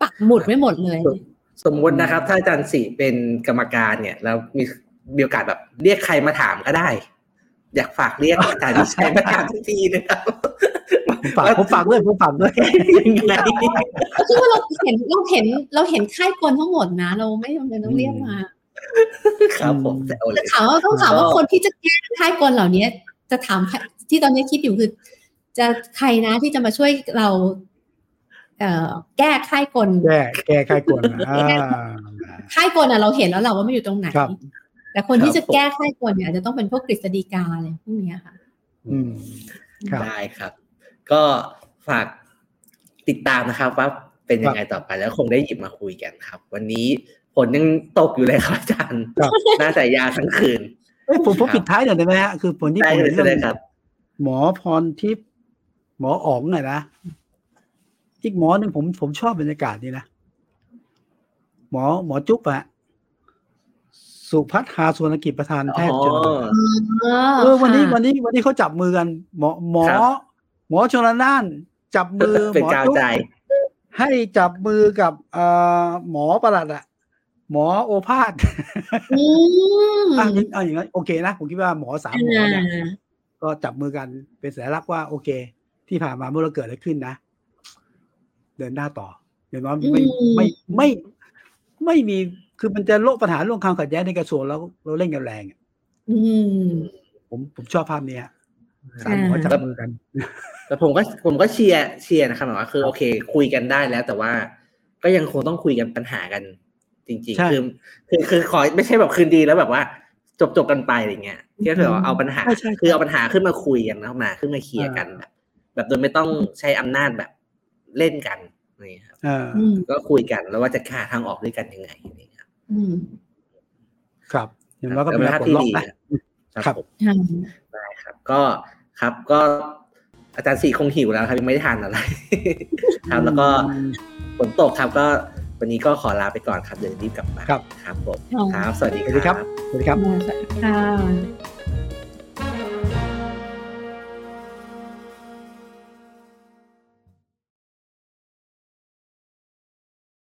ปักหมุดไว้หมดเลยๆสมมตินะครับ ถ้าอาจารย์สี่เป็นกรรมการเนี่ย แล้วมีมีโอกาสแบบเรียกใครมาถามก็ได้ อยากฝากเรียกอาจารย์ชัยมาถามทันทีนะครับผมฝากผมฝากด้วยผมฝากด้วยยังไงก็คือว่าเราเห็นเราเห็นเราเห็นค่ายกลทั้งหมดนะ เราไม่จำเป็นต้องเรียกมาครับผมแต่โอเลแต่ยถามว่าต้องถามว่าก็คนที่จะแก้ค่ายกลเหล่านี้ จะถามใครที่ตอนนี้คิดอยู่คือจะใครนะที่จะมาช่วยเราเอ่อแก้ค่ายกลแก้แก้ใครกวนอ่าค่ายกลอะเราเห็นแล้วเราว่ามันอยู่ตรงไหนครับแต่คนที่จะแก้ค่ายกลเนี่ยอาจจะต้องเป็นพวกกฤษฎีกาอะไรพวกเนี้ยค่ะอืมครับได้ครับ ก็ฝากติดตามนะครับว่าเป็นยังไงต่อไปแล้วคงได้หยิบมาคุยกันครับ วันนี้ฝนยังตกอยู่เลยครับอาจารย์ครับน่าจะยาวทั้งคืน เอ้ยผมผมปิดท้ายหน่อยได้ไหมฮะคือผลที่ได้ผมเลเห็ยนใช่ไหมเรื่องครับหมอพรทิพย์หมออ๋องไงนะอีกหมอหนึ่งผมผมชอบบรรยากาศนี้นะหมอหมอจุ๊บอะสุพัฒน์หาสุวรรณกิจประธานแพทย์ชนบทเออวันนี้วันนี้วันนี้เขาจับมือกัน หมอหมอครับหมอชนละนาน จับมือเป็นหมอกาวจุ๊บใจให้จับมือกับเอ่อหมอประหลัดอะ หมอโอภาสอืมอะอย่างเอาอย่างนั้นโอเคนะ ผมคิดว่าหมอสามหมอเนี่ยอ่าก็จับมือกันเป็นสัญลักษณ์ว่าโอเค ที่ผ่านมาเมื่อเราเกิดอะไรขึ้นนะ เดินหน้าต่ออย่างน้อยไม่ไม่ไม่ไม่มีคือมันจะโลกปัญหาเรื่องความขัดแย้งในกระทรวงแล้วเราเล่นกันแรงอะอืมผมผมชอบภาพเนี้ยสามหมอจับมือกันแต่ผมก็ผมก็เชียร์เชียร์นะครับหมายว่าคือโอเค คุยกันได้แล้ว แต่ว่าก็ยังคงต้องคุยกันปัญหากัน จริงใช่ๆคือคือคือขอไม่ใช่แบบคืนดีแล้วแบบว่า จบจบกันไปอะไรเงี้ยที่ถือว่าเอาปัญหาใช่ใช่คือเอาปัญหาขึ้นมาคุยกันเข้ามาขึ้นมาเคลียร์กันแบบแบบโดยไม่ต้องใช้อำนาจแบบเล่นกันนี่ครับเอออืมก็คุยกันแล้วว่าจะหาทางออกด้วยกันยังไงนี่ครับอืมครับอย่างน้อยก็แต่เป็นภาพผลที่ล็อกดีนะนะครับผมค่ะได้ครับ ก็ครับก็อาจารย์สีคงหิวแล้วครับยังไม่ได้ทานอะไรครับแล้วก็ฝนตกครับก็ วันนี้ก็ขอลาไปก่อนครับเดี๋ยวรีบกลับมาครับครับผมอ๋อครับสวัสดีสวัสดีคครัรับบสวัสดีครับสวัสดีค่ะ